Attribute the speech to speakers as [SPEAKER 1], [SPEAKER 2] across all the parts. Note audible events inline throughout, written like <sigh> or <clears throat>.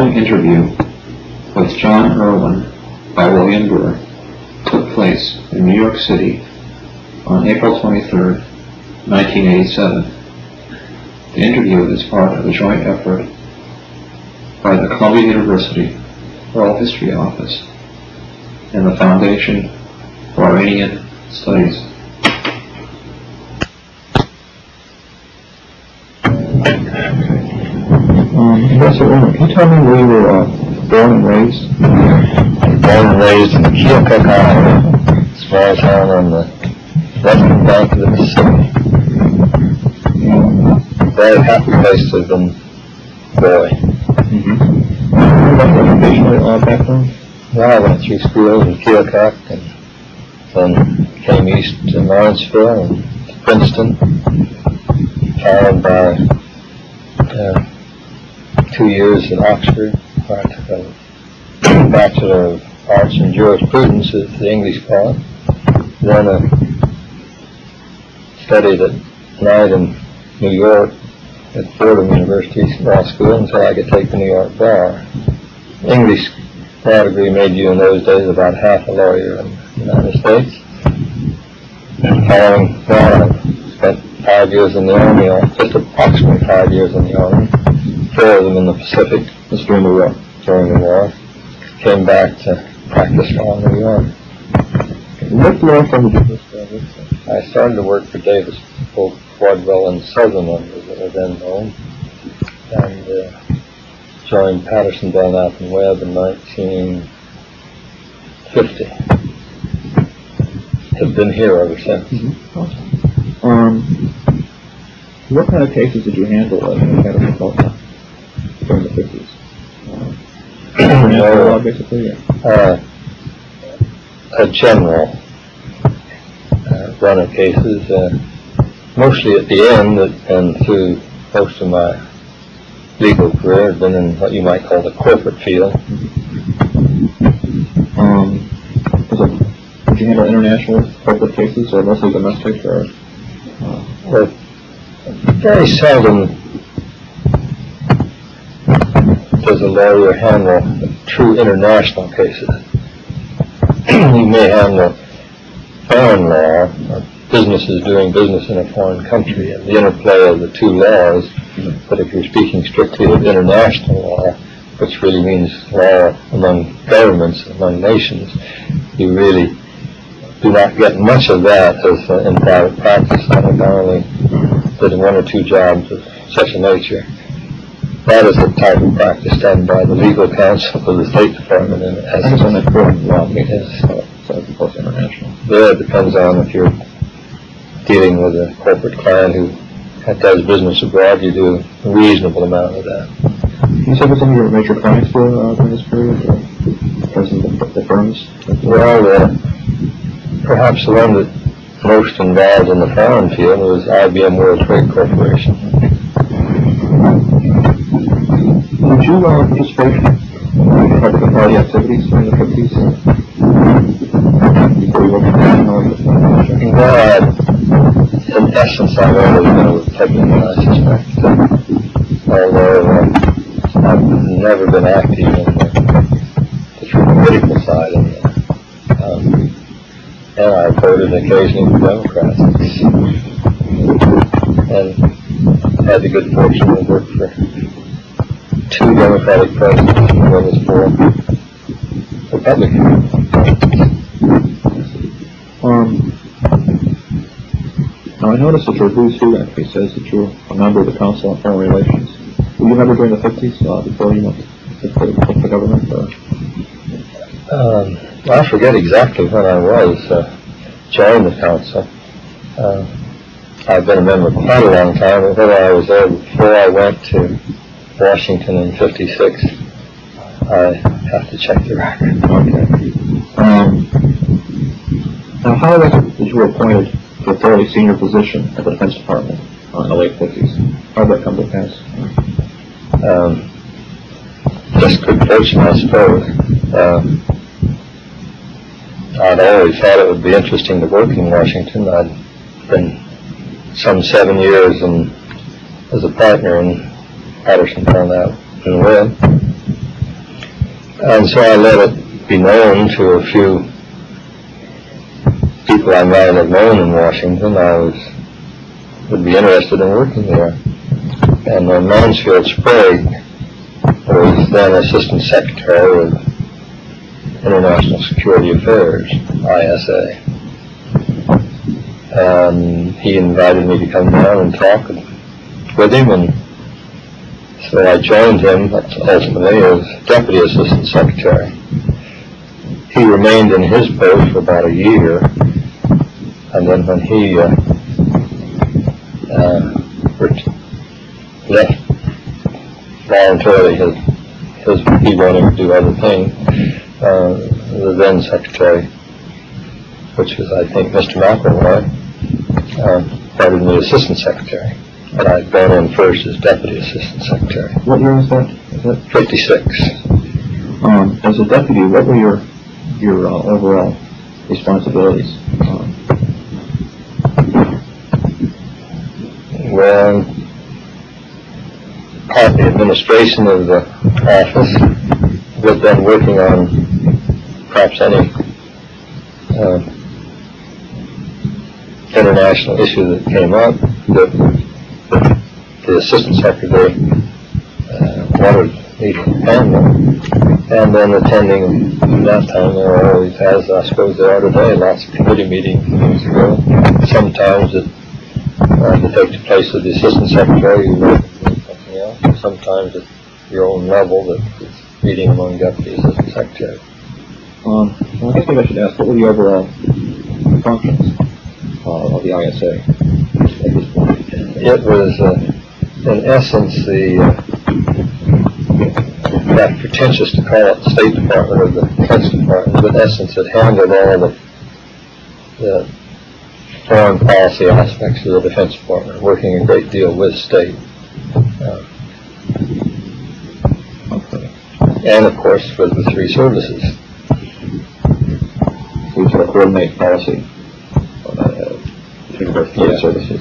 [SPEAKER 1] following interview with John Irwin by William Burr took place in New York City on April 23, 1987. The interview is part of a joint effort by the Columbia University Oral History Office and the Foundation for Iranian Studies. Professor Irwin, can you tell me where you were uh, born and raised?
[SPEAKER 2] Born and raised in Keokuk Iowa, small town on the western bank of the Mississippi. Very happy place to have been boy.
[SPEAKER 1] Mm-hmm. What about educational uh, background?
[SPEAKER 2] Well, I went through school in Keokuk and then came east to Lawrenceville and Princeton, followed by uh, two years at Oxford, took a Bachelor of Arts in Jurisprudence, as the English call it. Then studied at night in New York at Fordham University Law School until I could take the New York bar. English law degree made you in those days about half a lawyer in the United States. And following that, I spent five years in the Army, just approximately five years in the Army, them in the Pacific
[SPEAKER 1] Just during the
[SPEAKER 2] during the war. Came back to practice law in New York.
[SPEAKER 1] Did you?
[SPEAKER 2] I started to work for Davis, Polk Wardwell and Sunderland, as they were then known, and uh, joined Patterson, Belknap, and Webb in 1950. Have been here ever since.
[SPEAKER 1] Mm-hmm. Um, what kind of cases did you handle uh, in Academy Belknap during the fifties? Uh, international basically. Yeah.
[SPEAKER 2] uh, a general uh, run of cases, uh, mostly at the end and through most of my legal career, I've been in what you might call the corporate field.
[SPEAKER 1] Um, it, you handle international corporate cases or mostly domestic or? Uh,
[SPEAKER 2] Well, very seldom does a lawyer handle true international cases. <clears throat> you may handle foreign law, businesses doing business in a foreign country, and the interplay of the two laws. But if you're speaking strictly of international law, which really means law among governments, among nations, you really do not get much of that as uh, in private practice. I think I only did one or two jobs of such a nature. That is the type of practice done by the legal counsel for the State Department and as
[SPEAKER 1] guess on that foreign law
[SPEAKER 2] Yes.
[SPEAKER 1] so, so as opposed international.
[SPEAKER 2] It depends on if you're dealing with a corporate client who does business abroad, you do a reasonable amount of that.
[SPEAKER 1] Can you say what some of your major clients were uh, during this period, or president of the, the firms?
[SPEAKER 2] Well, uh, perhaps the one that most involved in the foreign field was IBM World Trade Corporation.
[SPEAKER 1] Did you uh, participate in Party activities the fifties? Before you?
[SPEAKER 2] Well, I- in essence, I've always been a Republican, I suspect. Although uh, I've never been active in the, the political side of it. Um, and I voted occasionally for Democrats. And had the good fortune to work for two Democratic presidents well as four Republican.
[SPEAKER 1] Um, now I noticed that your who's who entry says that you're a member of the Council on Foreign Relations. Were you a member during the fifties, uh, before you went to the, government, or?
[SPEAKER 2] Um, I forget exactly when I was uh, joined the council. Uh, I've been a member quite a long time, whether I was there before I went to Washington in '56, I have to check the record.
[SPEAKER 1] Okay. Um, now how was it that you were appointed to a fairly senior position at the Defense Department uh, in the late fifties? How did that come to pass?
[SPEAKER 2] Um, just good fortune, I suppose. Um, I'd always thought it would be interesting to work in Washington. I'd been some seven years in, as a partner in Patterson Belknap and Webb. And so I let it be known to a few people I might have known in Washington I was would be interested in working there. And uh, Mansfield Sprague who was then Assistant Secretary of International Security Affairs, ISA. And he invited me to come down and talk with him, and so I joined him ultimately as Deputy Assistant Secretary. He remained in his post for about a year, and then when he uh, uh, left voluntarily, his, his, he wanted to do other things, uh, the then secretary, which was, I think, Mr. McElroy, uh, appointed me assistant secretary. And I brought in first as deputy assistant secretary.
[SPEAKER 1] What year was that? Is that
[SPEAKER 2] 56.
[SPEAKER 1] Um, as a deputy, what were your your uh, overall responsibilities? Um,
[SPEAKER 2] Well, part of the administration of the office, but then working on perhaps any uh, international issue that came up that the assistant secretary uh, wanted me to handle, and then attending at that time there were always, as I suppose there are today, lots of committee meetings years ago. Sometimes it uh, the place of the assistant secretary who something else, sometimes at your own level that is meeting among deputy assistant secretaries.
[SPEAKER 1] um, well, I guess maybe I should ask, what were the overall functions uh, of the ISA?
[SPEAKER 2] It was, uh, in essence, the, uh, not pretentious to call it the State Department or the Defense Department, but in essence it handled all the, the foreign policy aspects of the Defense Department, working a great deal with state. Uh, and of course with the three services.
[SPEAKER 1] Sort of coordinate policy
[SPEAKER 2] Yeah.
[SPEAKER 1] services.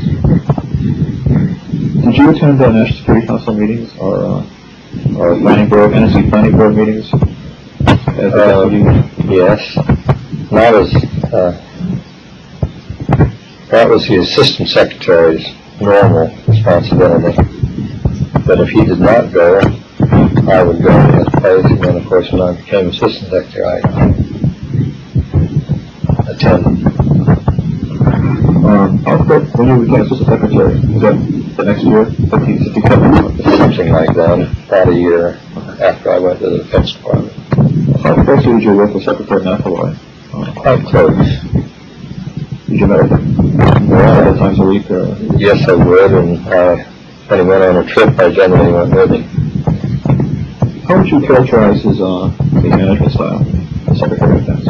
[SPEAKER 1] Did you attend the National Security Council meetings or uh, or planning board, NSC planning board meetings? As
[SPEAKER 2] Uh. Yes, that was, uh, that was the assistant secretary's normal responsibility. But if he did not go, I would go in his place, and then of course when I became assistant secretary, I attended.
[SPEAKER 1] Quick, when you became assistant secretary, was that the next year, fifteen, fifty-seven?
[SPEAKER 2] Something like that, about a year after I went to the Defense Department.
[SPEAKER 1] How closely did you work with Secretary McElroy? Uh,
[SPEAKER 2] Quite close.
[SPEAKER 1] Did you know him several times a week or?
[SPEAKER 2] Yes, I would, and uh, when he went on a trip, I generally went with him.
[SPEAKER 1] How would you characterize his, uh, his management style, as Secretary of Defense?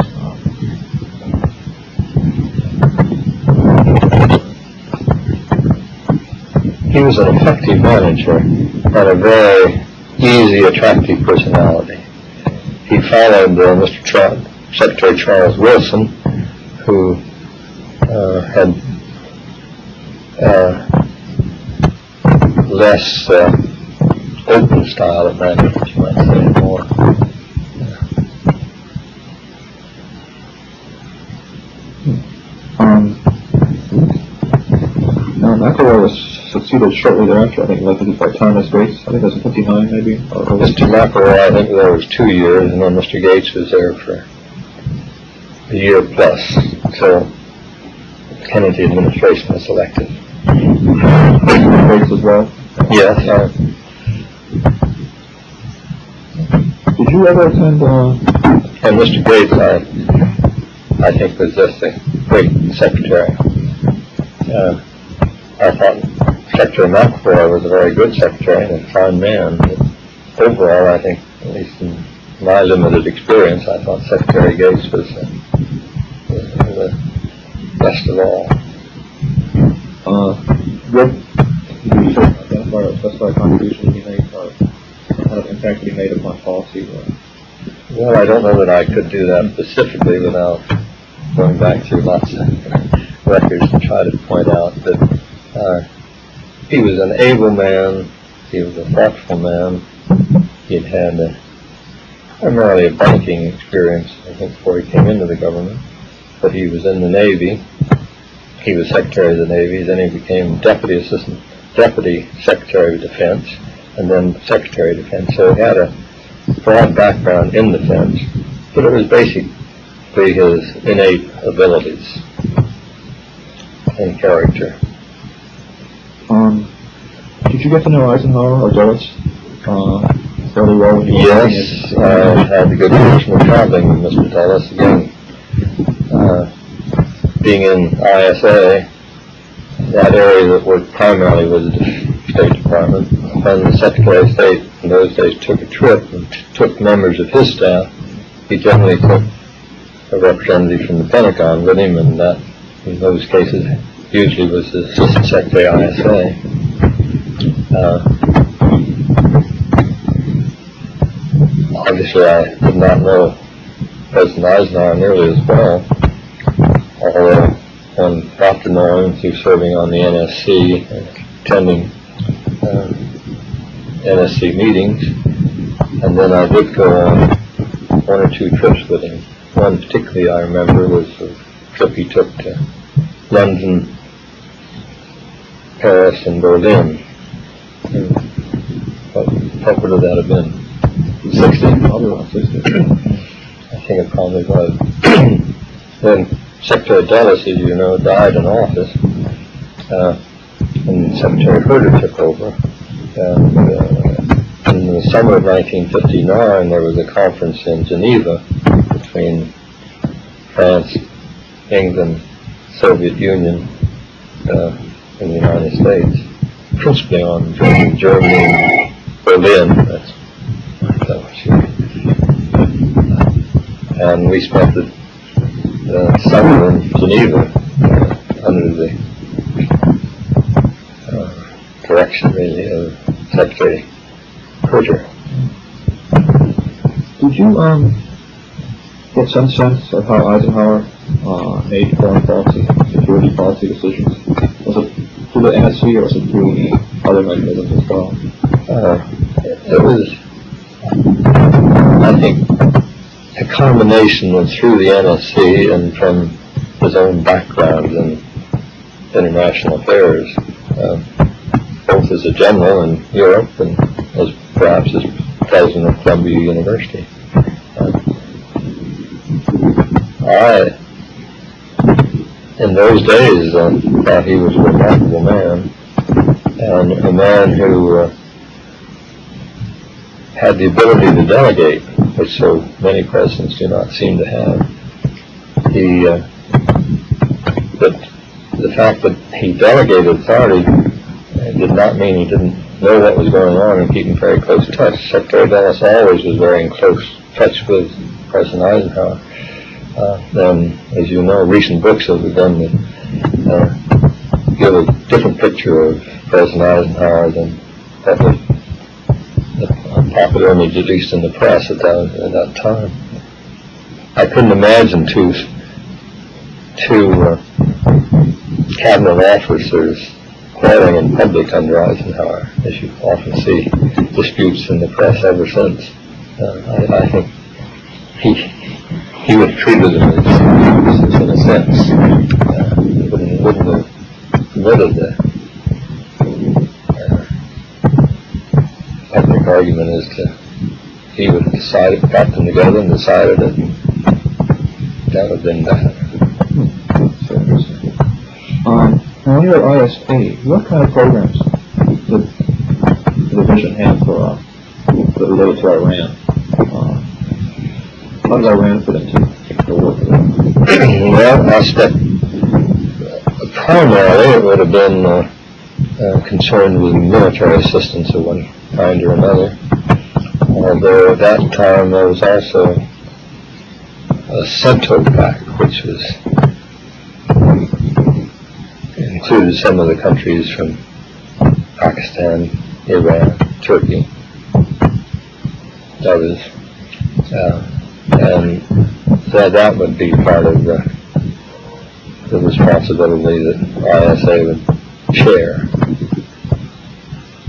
[SPEAKER 2] He was an effective manager and a very easy, attractive personality. He followed uh, Mr. Tra- Secretary Charles Wilson, who uh, had uh, less uh, open style of management, you might say, more.
[SPEAKER 1] Um, now, McElroy was succeeded shortly thereafter, I think, elected by Thomas Gates, I think it was fifty-nine maybe, or, or was
[SPEAKER 2] Mr. McElroy, I think there was two years, and then Mr. Gates was there for a year plus until Kennedy administration was elected.
[SPEAKER 1] Gates as well.
[SPEAKER 2] Yes, uh,
[SPEAKER 1] Did you ever attend, uh,
[SPEAKER 2] and Mr. Gates, I, I think was just a great secretary. Uh, I thought Secretary McElroy was a very good secretary and a fine man. But overall, I think, at least in my limited experience, I thought Secretary Gates was uh, the, best of all.
[SPEAKER 1] uh, what, did sort of identify or specify a contribution he made, or what kind of impact he made upon policy?
[SPEAKER 2] Well, I don't know that I could do that specifically without going back through lots of records to try to point out that uh, he was an able man, he was a thoughtful man, he'd had a primarily a banking experience, I think, before he came into the government. But he was in the Navy. He was Secretary of the Navy. Then he became Deputy Assistant, Deputy Secretary of Defense, and then Secretary of Defense. So he had a broad background in defense, but it was basically his innate abilities and character.
[SPEAKER 1] Um, did you get to know Eisenhower or Dulles uh, fairly well?
[SPEAKER 2] Yes, I had the good fortune of traveling with Mr. Dulles again. Uh, being in ISA, that area that worked primarily with the State Department, when the Secretary of State in those days took a trip and took members of his staff, he generally took a representative from the Pentagon with him, and that, in those cases, usually was the Assistant Secretary ISA. Uh, Obviously, I did not know President Eisenhower nearly as well, although when after he was serving on the NSC, and attending uh, NSC meetings, and then I did go on one or two trips with him. One particularly I remember was a trip he took to London, Paris, and Berlin. What, what would that have been? 60?
[SPEAKER 1] Probably around 60. <clears throat>
[SPEAKER 2] I think it probably was. <clears throat> then Secretary Dulles, as you know, died in office, uh, and Secretary Herter took over. And, uh, in the summer of 1959, there was a conference in Geneva between France, England, Soviet Union, uh, and the United States, principally on Germany, Germany Berlin. That's, that was and we spent the uh, summer in Geneva uh, under the uh, direction really of Secretary Herter.
[SPEAKER 1] Did you um, get some sense of how Eisenhower uh, made foreign policy, security policy decisions? Was it through the NSC or was it through the other mechanisms as well?
[SPEAKER 2] Uh, it was, I think, a combination of through the NSC and from his own background in international affairs, uh, both as a general in Europe and as perhaps as president of Columbia University. Uh, I, in those days, uh, he was a remarkable man and a man who uh, had the ability to delegate, which so many presidents do not seem to have. He, uh, but the fact that he delegated authority uh, did not mean he didn't know what was going on and keep in very close touch. Secretary Dulles always was very in close touch with President Eisenhower. Uh, and as you know, recent books have begun to uh, give a different picture of President Eisenhower than what was the popular image, at least in the press at that, at that time. I couldn't imagine two, two uh, cabinet officers quarreling in public under Eisenhower, as you often see disputes in the press ever since. Uh, I, I think he he would have treated them as, in a sense. Uh, he wouldn't, wouldn't have permitted the uh, public argument as to he would have decided, got them together and decided and that would have been that.
[SPEAKER 1] So. Um, now, when you were at ISA, what kind of programs did the division have for uh, that related to Iran? Fit into the work of that?
[SPEAKER 2] well, I spent primarily it would have been uh, uh, concerned with military assistance of one kind or another. Although at that time there was also a CENTO pact, which was included some of the countries from Pakistan, Iran, Turkey, others. Uh, and that that would be part of the, the responsibility that ISA would share.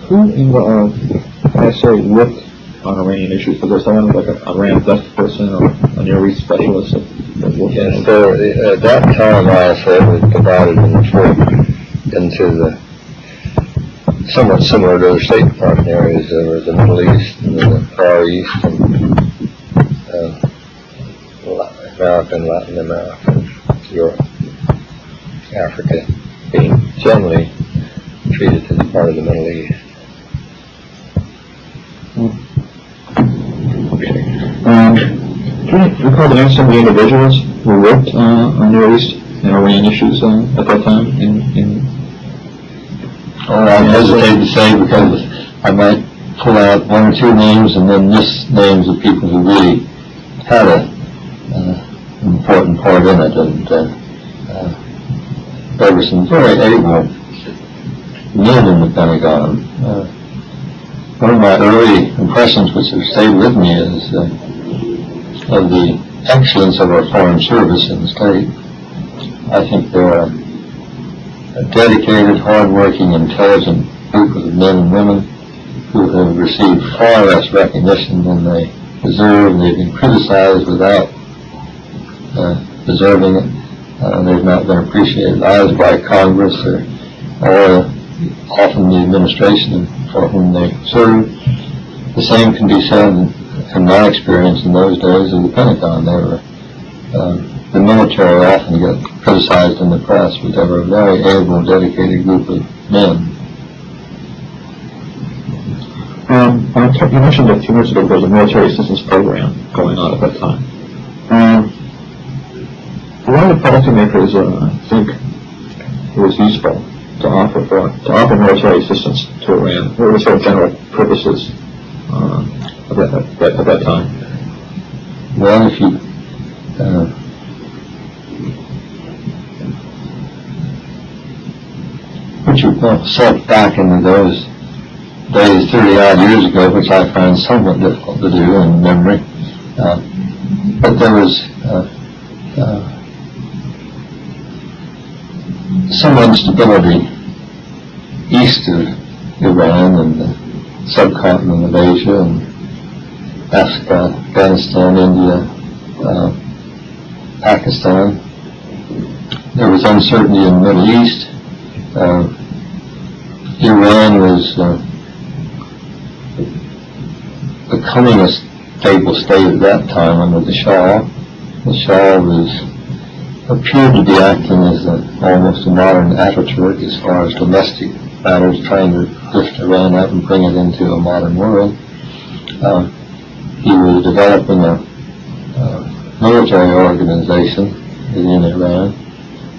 [SPEAKER 1] Who in the uh, ISA worked on Iranian issues? Was there someone like a Iran desk person or a Near East specialist that that worked on
[SPEAKER 2] Yeah, so uh, at that time, ISA was divided into into the somewhat similar to the State Department areas. There was the Middle East, and the Far East, and America, and Latin America, Europe, Africa, being generally treated as part of the Middle East.
[SPEAKER 1] Um, do you recall the names of some of the individuals who worked uh, on Near East and Iran issues uh, at that time in, in
[SPEAKER 2] Or I hesitate to say because I might pull out one or two names and then miss names of people who really had a, uh, an important part in it. And uh, uh, some very able men in the Pentagon. Uh, one of my early impressions, which have stayed with me, is uh, of the excellence of our foreign service in the state. I think there are a dedicated, hardworking, intelligent group of men and women who have received far less recognition than they deserve. And they've been criticized without deserving it. Uh, they've not been appreciated either by Congress or, or often the administration for whom they serve. The same can be said in my experience in those days of the Pentagon. They were uh, the military often get criticized in the press, but they were a very able, dedicated group of men.
[SPEAKER 1] Um, uh, you mentioned a few minutes ago there was a military assistance program going on at that time. Um, a lot of policymakers uh, think it was useful to offer for, to offer military assistance to Iran. Were sort of general purposes uh, at, that, at, at that time?
[SPEAKER 2] Well, if you uh, put yourself back into those days 30 odd years ago, which I find somewhat difficult to do in memory, uh, but there was uh, uh, some instability east of Iran and the subcontinent of Asia and Africa, Afghanistan, India, uh, Pakistan. There was uncertainty in the Middle East. Uh, Iran was uh, becoming a stable state at that time under the Shah. The Shah was appeared to be acting as a, almost a modern Ataturk as far as domestic matters, trying to lift Iran up and bring it into a modern world. Uh, he was developing a uh, military organization within Iran.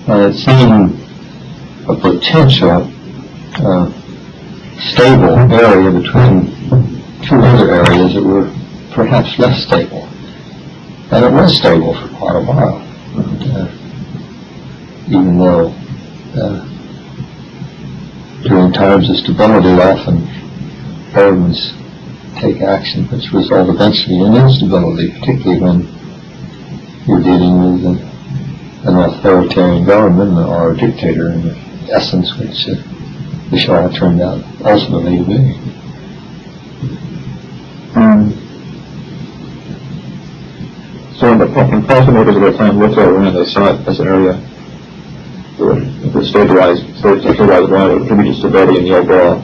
[SPEAKER 2] And it seemed a potential uh, stable area between two other areas that were perhaps less stable. And it was stable for quite a while, uh, even though uh, during times of stability often governments take action which result eventually in instability, particularly when you're dealing with an, an authoritarian government or a dictator in essence, which uh, the Shah turned out ultimately to be.
[SPEAKER 1] Um, so the when policymakers at that time looked at it as an area where it would stabilize, stabilize Iran, it would contribute to stability in the overall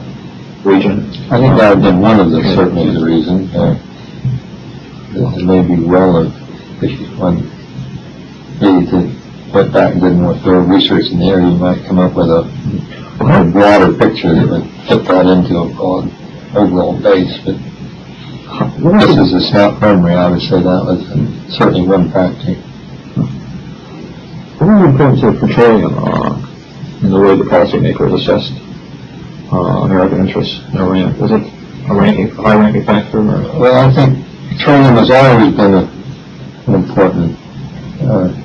[SPEAKER 1] region.
[SPEAKER 2] I think that would have been one of the, certainly the reasons. Uh, it may be well of, if you want maybe to went back and did more thorough research in the area, you might come up with a, a broader picture that would fit that into a broad overall base. But
[SPEAKER 1] What
[SPEAKER 2] this is a snap memory. I would say that was certainly one factor.
[SPEAKER 1] What was the importance of petroleum uh, in the way the policymakers assessed uh, American interests in Iran? Was it a ranking, high-ranking factor? Or?
[SPEAKER 2] Well, I think petroleum has always been a, an important uh,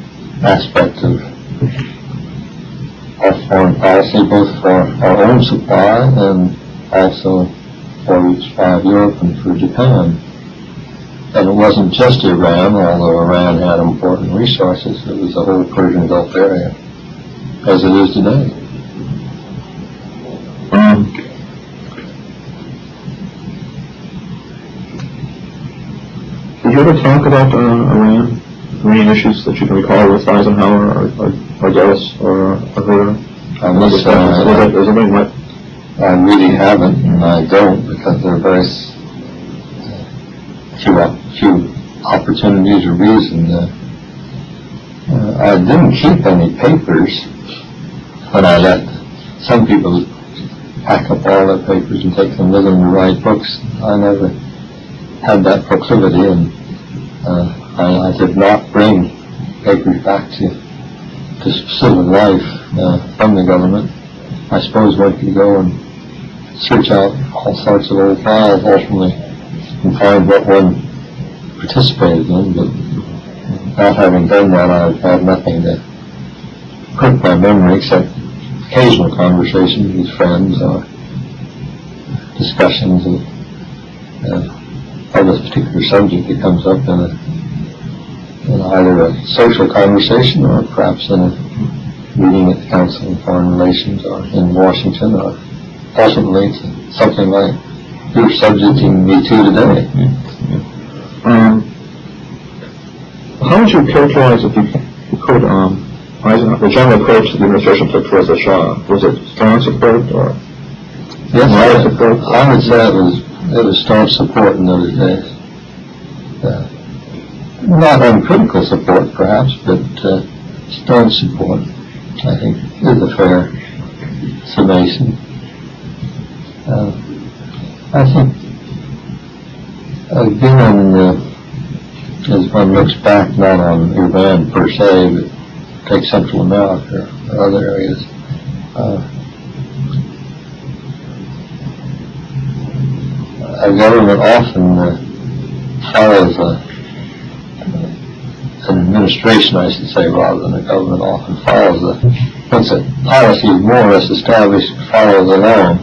[SPEAKER 2] aspect of our foreign policy, both for our own supply and also for each of Europe and for Japan. And it wasn't just Iran, although Iran had important resources. It was the whole Persian Gulf area, as it is today.
[SPEAKER 1] Um, did you ever talk about uh, Iran? Iranian issues that you can recall with Eisenhower or, or, or Dulles or, or Herter?
[SPEAKER 2] I must
[SPEAKER 1] Is
[SPEAKER 2] I
[SPEAKER 1] that- is anybody
[SPEAKER 2] I really haven't, and I don't, because they're very s- few, op- few opportunities or reason. Uh, I didn't keep any papers when I left. Some people pack up all their papers and take them with them to write books. I never had that proclivity, and uh, I, I did not bring papers back to, to civil life uh, from the government. I suppose one could go and search out all sorts of old files ultimately and find what one participated in, but not having done that, I've had nothing to prick my memory except occasional conversations with friends or discussions of, uh, of a particular subject that comes up in, a, in either a social conversation or perhaps in a meeting at the Council on Foreign Relations or in Washington or possibly something like you're subjecting me to today.
[SPEAKER 1] Um, how would you characterize, if you could, um, the general approach that the administration took towards the Shah? Was it strong support or?
[SPEAKER 2] Yes,
[SPEAKER 1] Moral
[SPEAKER 2] I,
[SPEAKER 1] support?
[SPEAKER 2] I would say it was, it was staunch support in those days. Uh, Not uncritical support perhaps, but, uh, staunch support, I think, is a fair summation. Uh, I think, again, uh, as one looks back not on Iran per se, but take Central America or other areas, uh, a government often uh, follows a, an administration, I should say, rather than a government often follows a, once a policy is more or less established, follows along.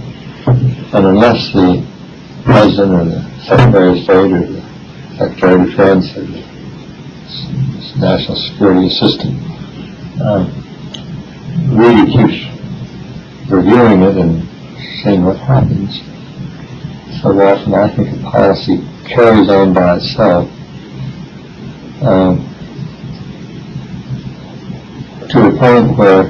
[SPEAKER 2] And unless the president or the secretary of state or secretary of defense national security assistant. Um, really keeps reviewing it and seeing what happens, so often I think a policy carries on by itself. Um, to the point where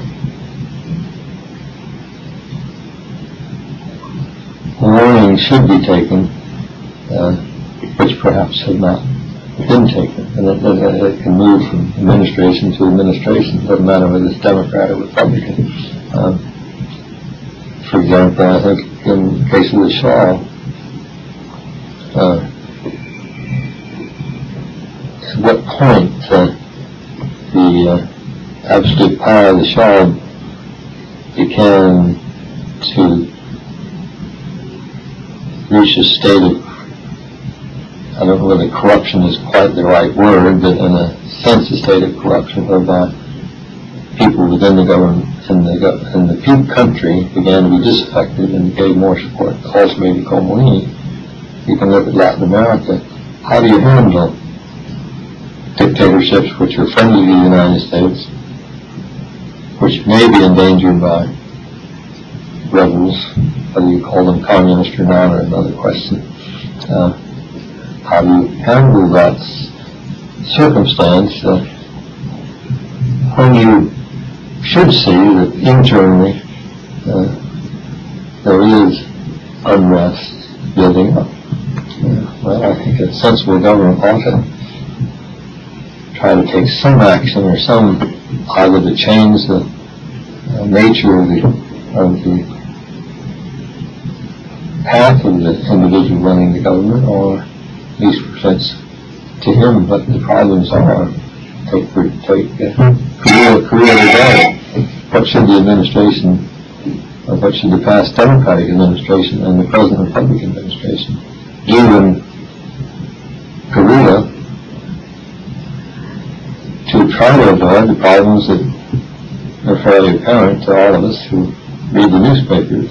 [SPEAKER 2] warning should be taken, uh, which perhaps have not been taken, and it, it, it can move from administration to administration. It doesn't matter whether it's Democrat or Republican. Um, for example, I think in the case of the Shah, uh, at what point uh, the uh, absolute power of the Shah began to reach a state of, Don't know whether corruption is quite the right word, but in a sense a state of corruption whereby people within the government in the, in the country began to be disaffected and gave more support, to Khomeini. You can look at Latin America. How do you handle dictatorships which are friendly to the United States, which may be endangered by rebels, whether you call them communist or not, or another question. Uh, how you handle that circumstance uh, when you should see that internally uh, there is unrest building up? Yeah, Well, I think a sensible government ought to try to take some action or some, either to change the uh, nature of the, of the path of the individual running the government, or least presents to him what the problems are. Take, for- take, uh, Korea today. What should the administration, or what should the past Democratic administration and the present Republican administration do in Korea to try to avoid the problems that are fairly apparent to all of us who read the newspapers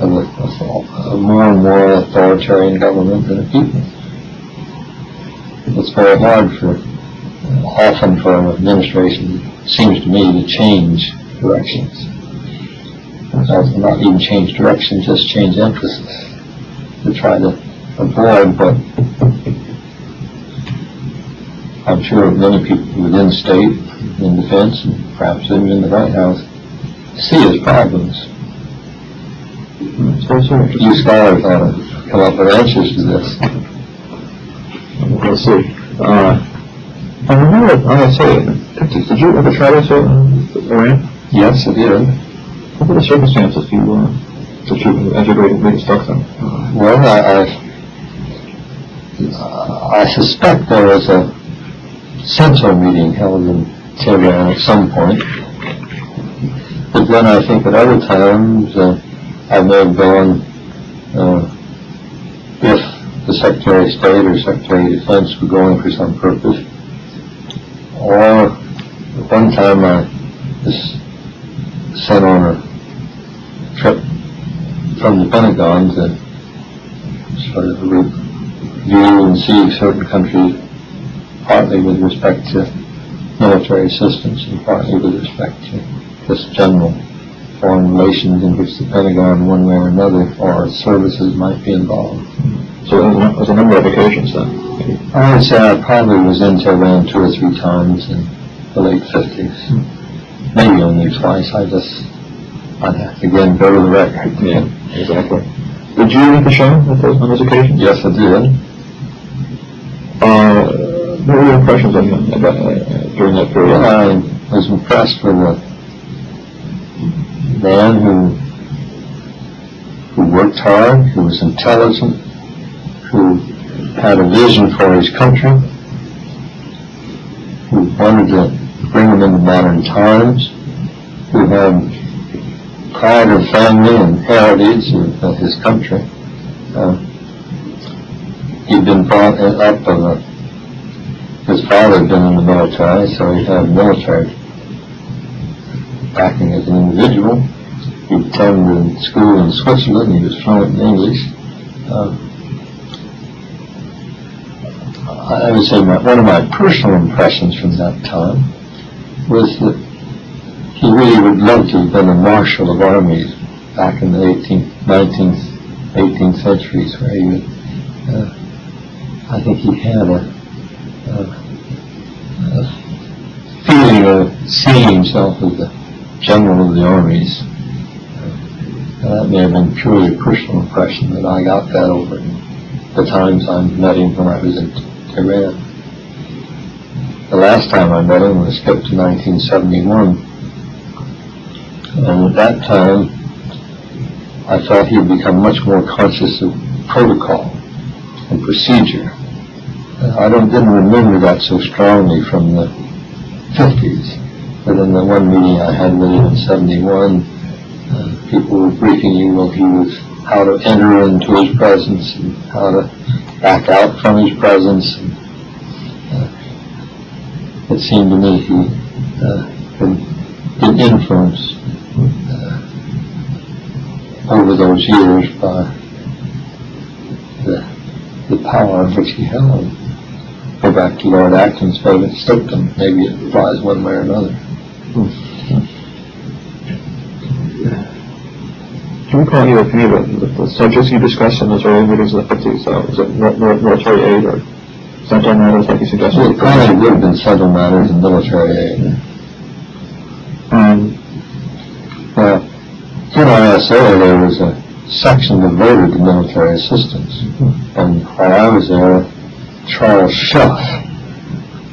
[SPEAKER 2] of a, a more and more authoritarian government than a people. It's very hard for, often for an administration, seems to me, to change directions. Not even change direction, just change emphasis to try to avoid what I'm sure many people within state, in defense, and perhaps even in the White House, see as problems.
[SPEAKER 1] It's very interesting.
[SPEAKER 2] You scholars ought to come up with answers to this.
[SPEAKER 1] We'll see. Uh, I remember ISA in the 50s, did you ever travel to uh, Iran?
[SPEAKER 2] Yes, it is.
[SPEAKER 1] What were the circumstances you, uh, that you, you were being?
[SPEAKER 2] Well, I, I, I suspect there was a CENTO meeting held in Tehran at some point. But then I think at other times, uh, I have gone, uh, if the Secretary of State or Secretary of Defense were going for some purpose. Or one time I was sent on a trip from the Pentagon to sort of review and see certain countries, partly with respect to military assistance and partly with respect to just general foreign relations in which the Pentagon, one way or another, or services might be involved.
[SPEAKER 1] So it was a- it was a number of occasions then.
[SPEAKER 2] I would say I probably was in Tehran two or three times in the late fifties. Maybe only twice. I just, I'd have to again go to the record.
[SPEAKER 1] Yeah, exactly. Did you meet the Shah at those, on those occasions?
[SPEAKER 2] Yes, I did.
[SPEAKER 1] Uh, what were your impressions of him uh, during that period?
[SPEAKER 2] I was impressed with a man who who worked hard, who was intelligent, who had a vision for his country, who wanted to bring them into modern times, who had pride of family and heritage of, of his country. Uh, he'd been brought up of a his father had been in the military, so he had military backing as an individual. He attended school in Switzerland. He was fluent in English. Uh, I would say my, one of my personal impressions from that time was that he really would love to have been a marshal of armies back in the 18th, 19th, 18th centuries, where he would, uh, I think he had a, a, a feeling of seeing himself as the general of the armies. Uh, that may have been purely a personal impression, but I got that over the times I met him when I was in Tehran. The last time I met him was skipped to 1971. And at that time, I thought he had become much more conscious of protocol and procedure. Uh, I don't, didn't remember that so strongly from the 50s. But in the one meeting I had with him in 71, uh, people were briefing you, was how to enter into his presence and how to back out from his presence. And, uh, it seemed to me he uh, had been influenced uh, over those years by the, the power which he held. Go back to Lord Acton's favorite dictum, maybe it applies one way or another.
[SPEAKER 1] Can you recall any of any of the, the subjects you discussed in those early meetings of the 50s? Uh, was it mil- mil- military aid or CENTO matters like you suggested?
[SPEAKER 2] Well, it probably would have been several matters in military aid.
[SPEAKER 1] Um,
[SPEAKER 2] Well, in ISA, there was a section devoted to military assistance. And while I was there, Charles Shuff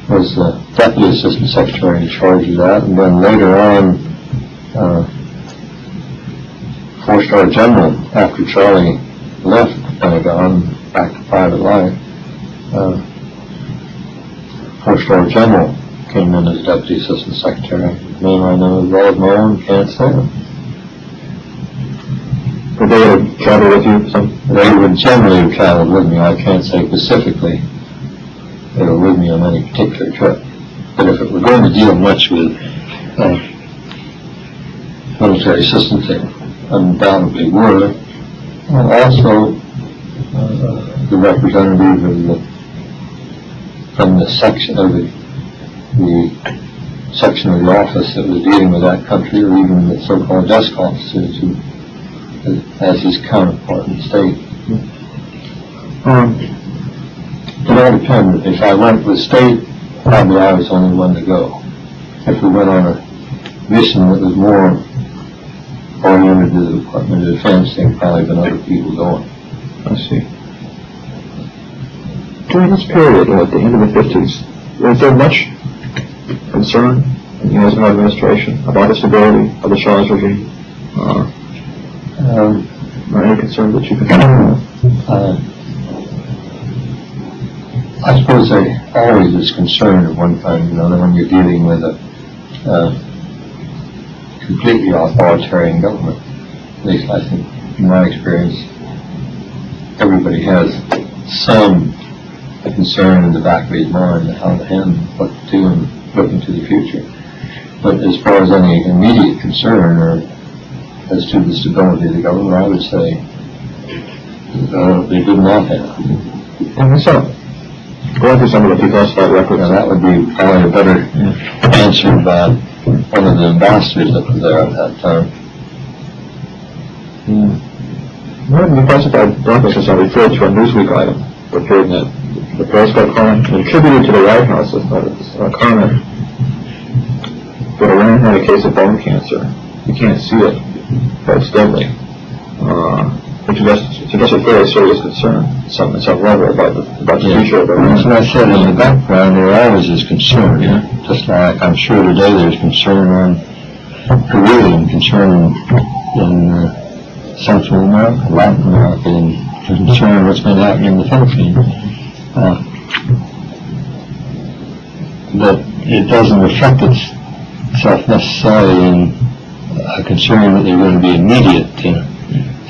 [SPEAKER 2] was the Deputy Assistant Secretary in charge of that. And then later on, uh, Four-Star General, after Charlie left the Pentagon back to private life, uh, Four-Star General came in as Deputy Assistant Secretary. Name I know as well as my own, can't say it.
[SPEAKER 1] Would they have traveled with you some?
[SPEAKER 2] They would generally have traveled with me. I can't say specifically they were with me on any particular trip. But if it were going to deal much with uh, military assistance, undoubtedly were. And also uh, the representative of the, from the section of the, the section of the office that was dealing with that country, or even the so-called desk officers who as his counterpart in the state.
[SPEAKER 1] Um,
[SPEAKER 2] It all depended. If I went with state probably I was the only one to go. If we went on a mission that was more oriented to the Department of Defense, there probably been other people going.
[SPEAKER 1] I see. During this period, at the end of the fifties, was there much concern in the Eisenhower administration about the stability of the Shah's regime? Uh,
[SPEAKER 2] Um,
[SPEAKER 1] or any concern that you could
[SPEAKER 2] uh, I suppose there always is concern at one time, you know, that when you're dealing with a uh, completely authoritarian government. At least I think, in my experience, everybody has some concern in the back of his mind to handle what to do and look into the future. But as far as any immediate concern or as to the stability of the government, I would say uh, they did not have.
[SPEAKER 1] And so, going through some of the declassified records,
[SPEAKER 2] Now, that would be probably a better answer by one of the ambassadors that was there at that time.
[SPEAKER 1] one of the declassified documents I referred to a Newsweek item reporting that the Prescott comment attributed to the White House as a comment that Iran had a case of bone cancer. You can't see it, but it's deadly. Uh, suggests, suggests a very serious concern, some, at some level, about the, about the future of
[SPEAKER 2] what
[SPEAKER 1] Iran.
[SPEAKER 2] I said in the background, there always is concern.
[SPEAKER 1] Yeah.
[SPEAKER 2] Just like I'm sure today there's concern on Korea and concern in uh, Central America, Latin America, and concern what's been happening in the Philippines. Uh, But it doesn't reflect itself necessarily in a concern that there's going to be immediate uh,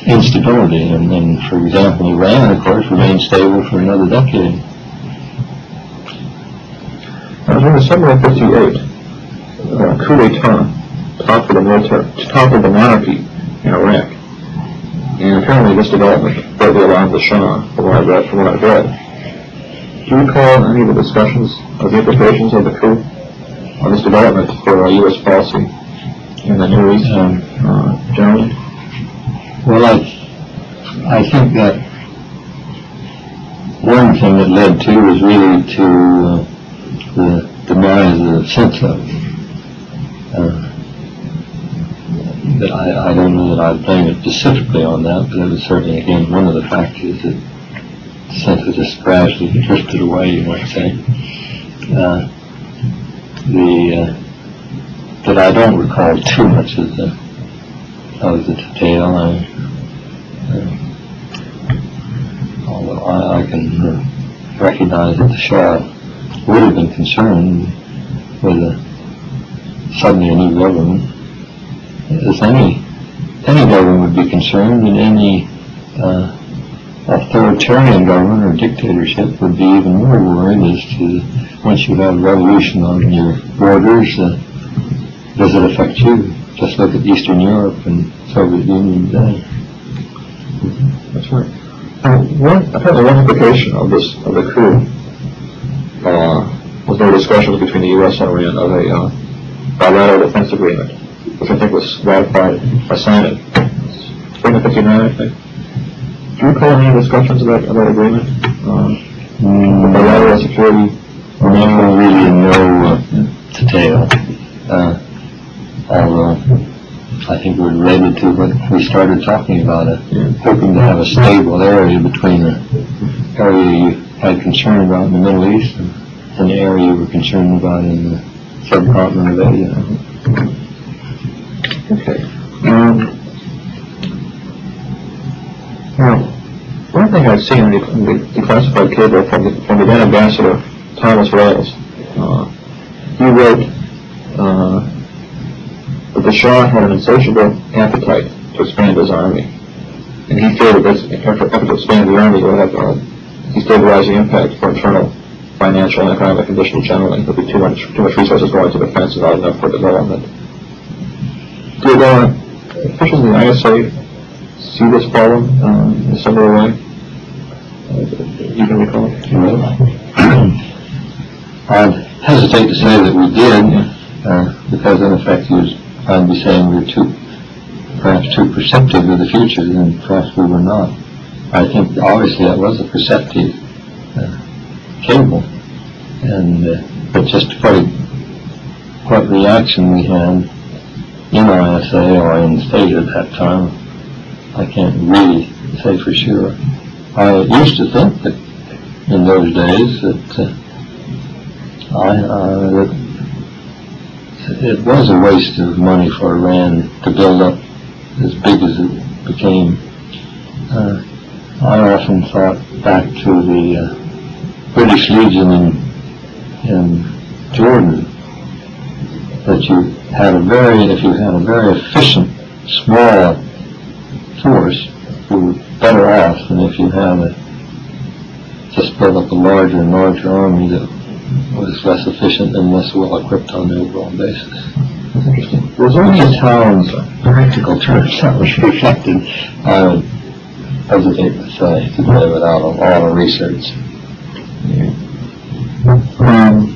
[SPEAKER 2] instability. And, and for example, Iran, of course, remained stable for another decade.
[SPEAKER 1] Now, during the summer of 58, uh, coup d'etat toppled the military, toppled the monarchy in Iraq. And apparently this development greatly alarmed the Shah, from what I read, from what I've read. Do you recall any of the discussions of the implications of the coup on this development for U.S. policy in the Near East,
[SPEAKER 2] Um,
[SPEAKER 1] uh, generally?
[SPEAKER 2] Well, I, I think that one thing that led to was really to uh, the demise of CENTO. Uh, but I, I don't know that I'd blame it specifically on that, but it was certainly, again, one of the factors that CENTO just gradually drifted away, you might say. Uh, the, uh, but I don't recall too much of the, of the detail. I, uh, although I, can recognize that the Shah would have been concerned with suddenly a new government, as any government would be concerned, and any uh, authoritarian government or dictatorship would be even more worried as to once you have a revolution on your borders, does it affect you? Just look at Eastern Europe and Soviet Union today.
[SPEAKER 1] That's right. Uh, one, apparently one implication of this, of the coup, uh, was there were discussions between the U.S. and Iran of a, uh, bilateral defense agreement, which I think was ratified by signing. Spring of fifty-nine, I think. Do you recall any discussions about that, agreement? Uh, bilateral security?
[SPEAKER 2] Not really in no uh, detail. Uh, although I think we're related to what we started talking about it, hoping to have a stable area between the area you had concern about in the Middle East and, the area you were concerned about in the subcontinent of Asia.
[SPEAKER 1] Okay. Um, now, one thing I've seen in the, in the declassified cable from the, from the then ambassador, Thomas Wailes, uh, he wrote, uh, that the Shah had an insatiable appetite to expand his army. And he feared that this effort, to expand the army would have a destabilizing impact for internal financial and economic conditions generally. There'd be too much, too much resources going to defense and not enough for development. Did uh, officials in the ISA see this problem um, in way? Uh, you can recall?
[SPEAKER 2] I'd hesitate to say that we did, uh, because in effect he was to be saying we're too, perhaps too perceptive of the future, and perhaps we were not. I think obviously that was a perceptive uh, cable, and uh, but just quite, what reaction we had in ISA or in the state at that time, I can't really say for sure. I used to think that in those days that uh, I, uh, that it was a waste of money for Iran to build up as big as it became. Uh, I often thought back to the uh, British Legion in, in Jordan that you had a very, if you had a very efficient, small force, you were better off than if you had a, just built up a larger and larger army that was less efficient and less well equipped on the overall basis.
[SPEAKER 1] That's interesting. There any
[SPEAKER 2] Just how practical terms that was reflected, I would hesitate to say today without a lot of research.
[SPEAKER 1] Um,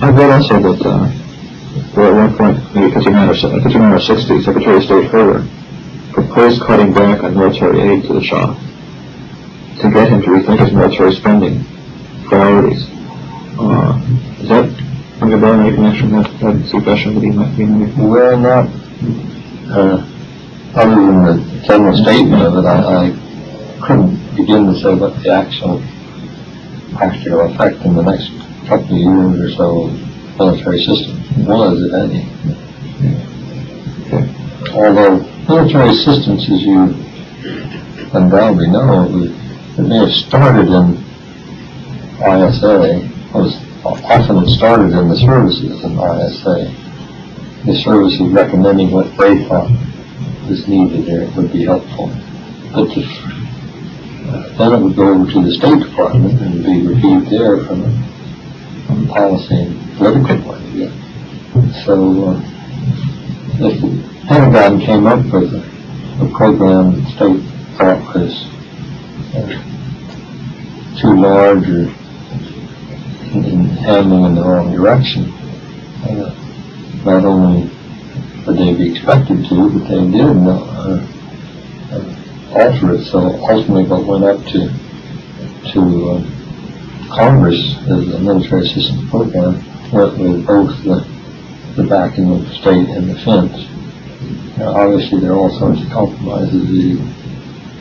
[SPEAKER 1] I read also that, uh, at one point, maybe 59 or, se- 59 or 60, Secretary of State Herter proposed cutting back on military aid to the Shah to get him to rethink his military spending priorities. Is that ring a bell, any connection with that suggestion that he might be making?
[SPEAKER 2] Well, not, uh, other than the general statement of it, I, I couldn't begin to say what the actual practical effect in the next couple of years or so of military system was, if any. Although military assistance, as you undoubtedly know, it it may have started in ISA, was often started in the services in ISA. The services recommending what they thought was needed there would be helpful. But the, uh, then it would go over to the State Department and be reviewed there from a, policy and political point of view. So, uh, if the Pentagon came up with a, a program state thought was uh, too large or handling in the wrong direction, uh, not only would they be expected to, but they did uh, uh, alter it. So ultimately, what went up to to uh, Congress as a military assistance program went with both the the backing of the state and the fence. Now, obviously, there are all sorts of compromises, the,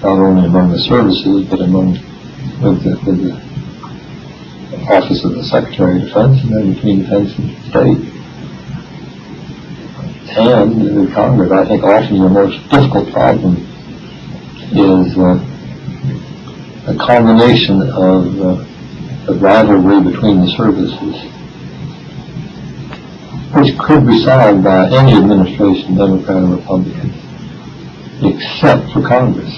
[SPEAKER 2] not only among the services, but among with the, with the Office of the Secretary of Defense and then between defense and state. And in Congress, I think often the most difficult problem is uh, a combination of uh, the rivalry between the services, which could be solved by any administration, Democrat or Republican, except for Congress.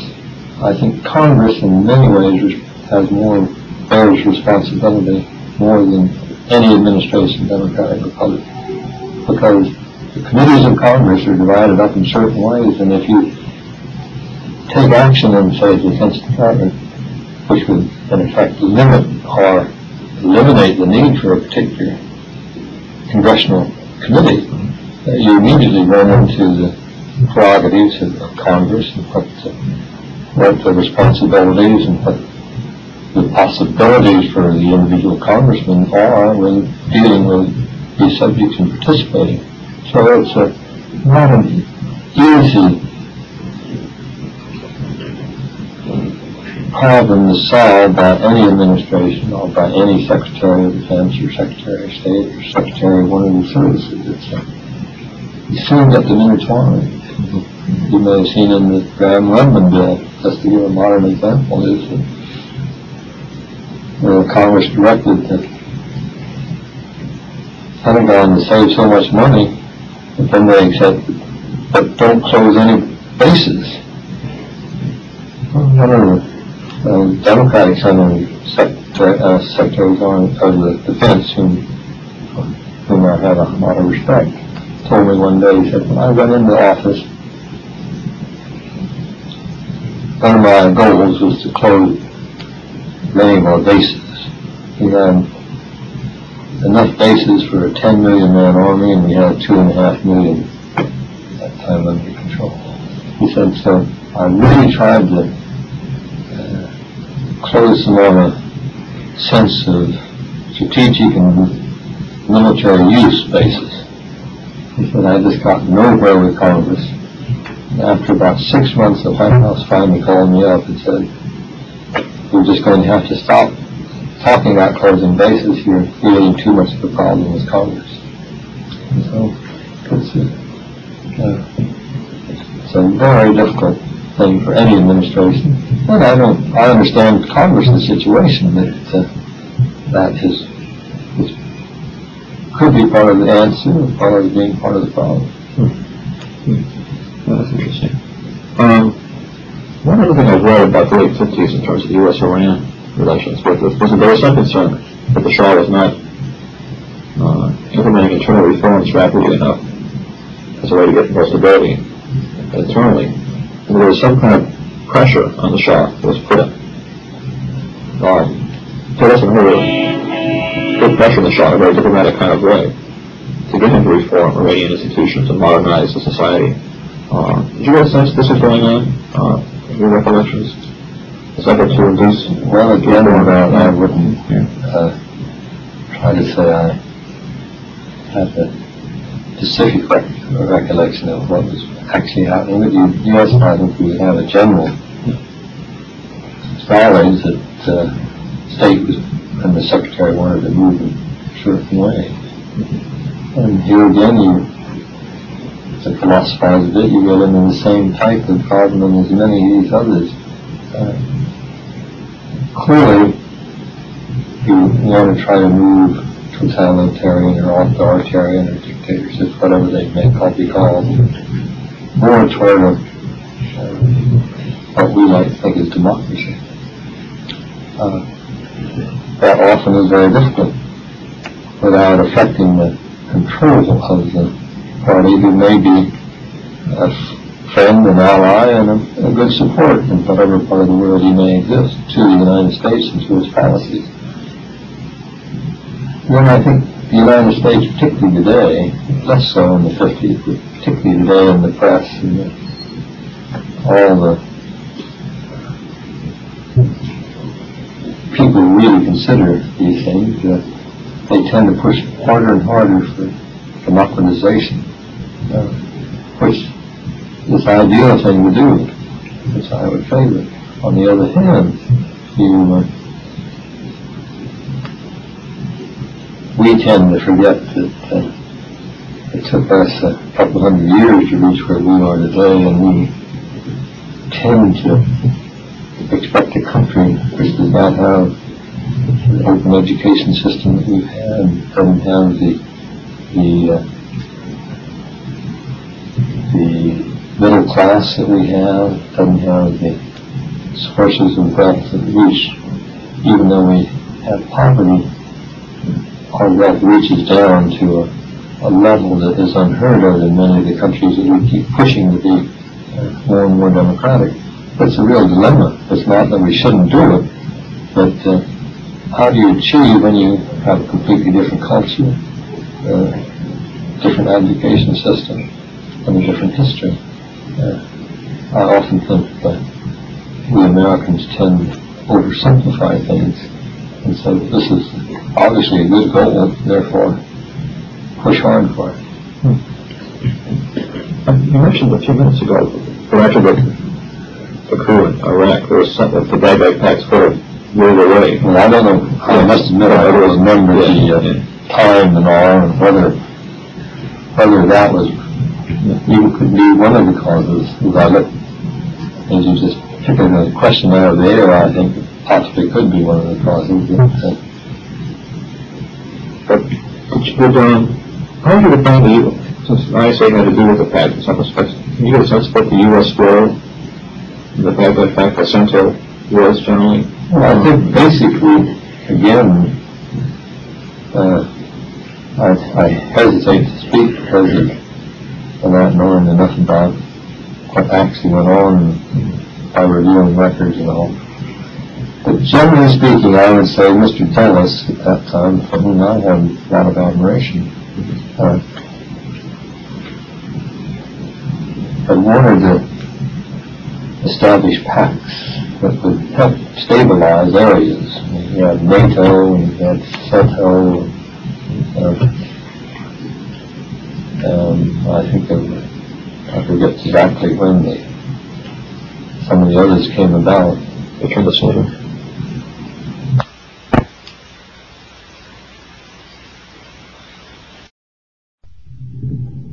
[SPEAKER 2] I think Congress in many ways has more, bears responsibility more than any administration, Democrat or Republican. Because the committees of Congress are divided up in certain ways, and if you take action in, say, the Defense Department, which would in effect limit or eliminate the need for a particular congressional committee, uh, you immediately run into the prerogatives of, Congress and what, what the responsibilities and what the possibilities for the individual congressman are when dealing with these subjects and participating. So it's a, not an easy problem to solve by any administration or by any Secretary of Defense or Secretary of State or Secretary of one of the services. It's a, you soon get them intertwined. You may have seen in the Gramm-Rudman bill, just to give a modern example, is that where Congress directed that Pentagon to save so much money, but then they said, but don't close any bases. One of the Democratic Senate uh, Secretaries of the Defense, whom, whom I have a lot of respect, told me one day, he said, when I went into office, one of my goals was to close many more bases. We had enough bases for a 10 million man army, and we had two and a half million at that time under control. He said, so I really tried to uh, close them on a sense of strategic and military use bases. He said, I just got nowhere with Congress. And after about six months, the White House finally called me up and said, we're just going to have to stop talking about closing bases. You're creating too much of a problem with Congress. So it's a, uh, it's a very difficult thing for any administration. And I don't, I understand Congress's situation that uh, that is, is could be part of the answer part of being part of the problem.
[SPEAKER 1] Well, that's interesting. Um, one other thing I've read about the late fifties in terms of U.S.-Iran relations was, that there was some concern that the Shah was not uh, implementing internal reforms rapidly enough as a way to get more stability internally. And there was some kind of pressure on the Shah that was put on. So that's another put pressure on the Shah in a very diplomatic kind of way to get him to reform Iranian institutions and modernize the society. Uh, did you get a sense this was going on uh, your recollections? Effort to induce
[SPEAKER 2] Well, again, that, I wouldn't
[SPEAKER 1] Yeah.
[SPEAKER 2] uh, try to say I have a specific rec- recollection of what was actually happening with you. Yes, I think we have a general knowledge that uh, state was, and the secretary wanted to move in a certain way. And here again, you, to philosophize a bit, you get into the same type of problem as many of these others. Uh, clearly, you want to try to move totalitarian or authoritarian or dictatorship, whatever they may call, be called, more toward uh, what we to think is democracy. Uh, that often is very difficult without affecting the control of the party who may be a friend, an ally, and a, a good support in whatever part of the world he may exist to the United States and to its policies. Then I think the United States, particularly today, less so in the 50s, but particularly today in the press and the, all the people who really consider these things, uh, they tend to push harder and harder for democratization, which is ideal thing to do, which I would favor. On the other hand, you, uh, we tend to forget that uh, it took us a couple hundred years to reach where we are today, and we tend to expect a country which does not have the open education system that we've had, doesn't have the the uh, the middle class that we have, doesn't have the sources of wealth that reach, even though we have poverty, our wealth reaches down to a, a level that is unheard of in many of the countries that we keep pushing to be more and more democratic. It's a real dilemma. It's not that we shouldn't do it, but uh, how do you achieve when you have a completely different culture, uh, different education system, and a different history? Uh, I often think that we Americans tend to oversimplify things, and so this is obviously a good goal, therefore push hard for it.
[SPEAKER 1] Um, You mentioned a few minutes ago, after the, the coup in Iraq, there was some, the Baghdad Pact sort of rolled away.
[SPEAKER 2] Well, I don't know, I must admit, I don't remember the uh,
[SPEAKER 1] yeah.
[SPEAKER 2] time and all, and whether, whether that was, you could be one of the causes, as I look, as you just picking the question out of the air, I think it possibly could be one of the causes. but, uh,
[SPEAKER 1] But, but, um, how would you define the, since ISA had to do with the pact in some respects, can you get a sense of what the U.S. role the Baghdad Pact or CENTO was generally?
[SPEAKER 2] Well, I think basically, again, uh, I, I hesitate to speak because not knowing enough about what actually went on by reviewing records and all. But generally speaking, I would say Mr. Dulles at that time, for whom I had a lot of admiration, uh, had wanted to establish pacts that would help stabilize areas. You had NATO and you had CENTO, Uh, um, I think of, I forget exactly when the, some of the others came about.
[SPEAKER 1] I'll turn this over.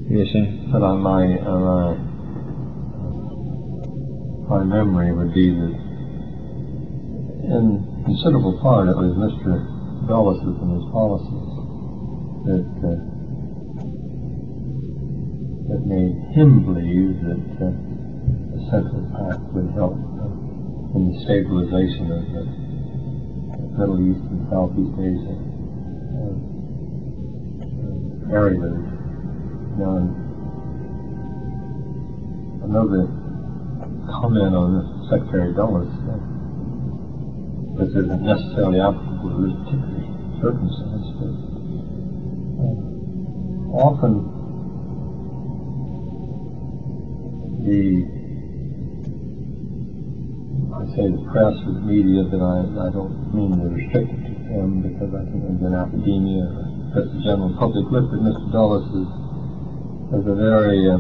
[SPEAKER 1] You saying?
[SPEAKER 2] But on my, on my, my memory would be that in considerable part it was Mr. Dulles and his policies that, uh, that made him believe that uh, the Central Pact would help uh, in the stabilization of the Middle East and Southeast Asia uh, uh, areas. Now, another comment on this Secretary Dulles uh, this isn't necessarily applicable to this particular circumstance, but uh, often the I say the press or the media, but I, I don't mean to restrict it to them because I think in academia, but the general public looked at Mr. Dulles as, as a very uh,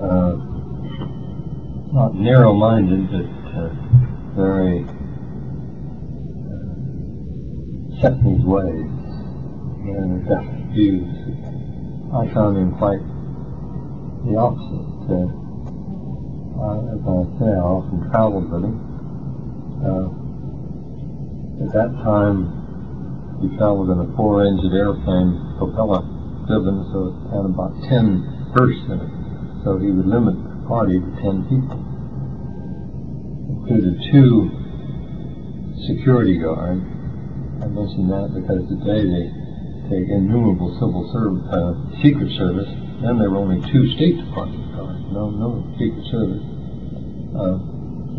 [SPEAKER 2] uh, not narrow-minded, but uh, very uh, set in his ways and views. I found him quite the opposite. Uh, as I say, I often traveled with him. Uh, at that time, he traveled in a four-engine airplane, propeller driven, so it had about 10 berths in it. So he would limit the party to 10 people. Included two security guards. I mention that because today they take innumerable civil service, uh, secret service. Then there were only two State Department guards, no, no secret service. Uh,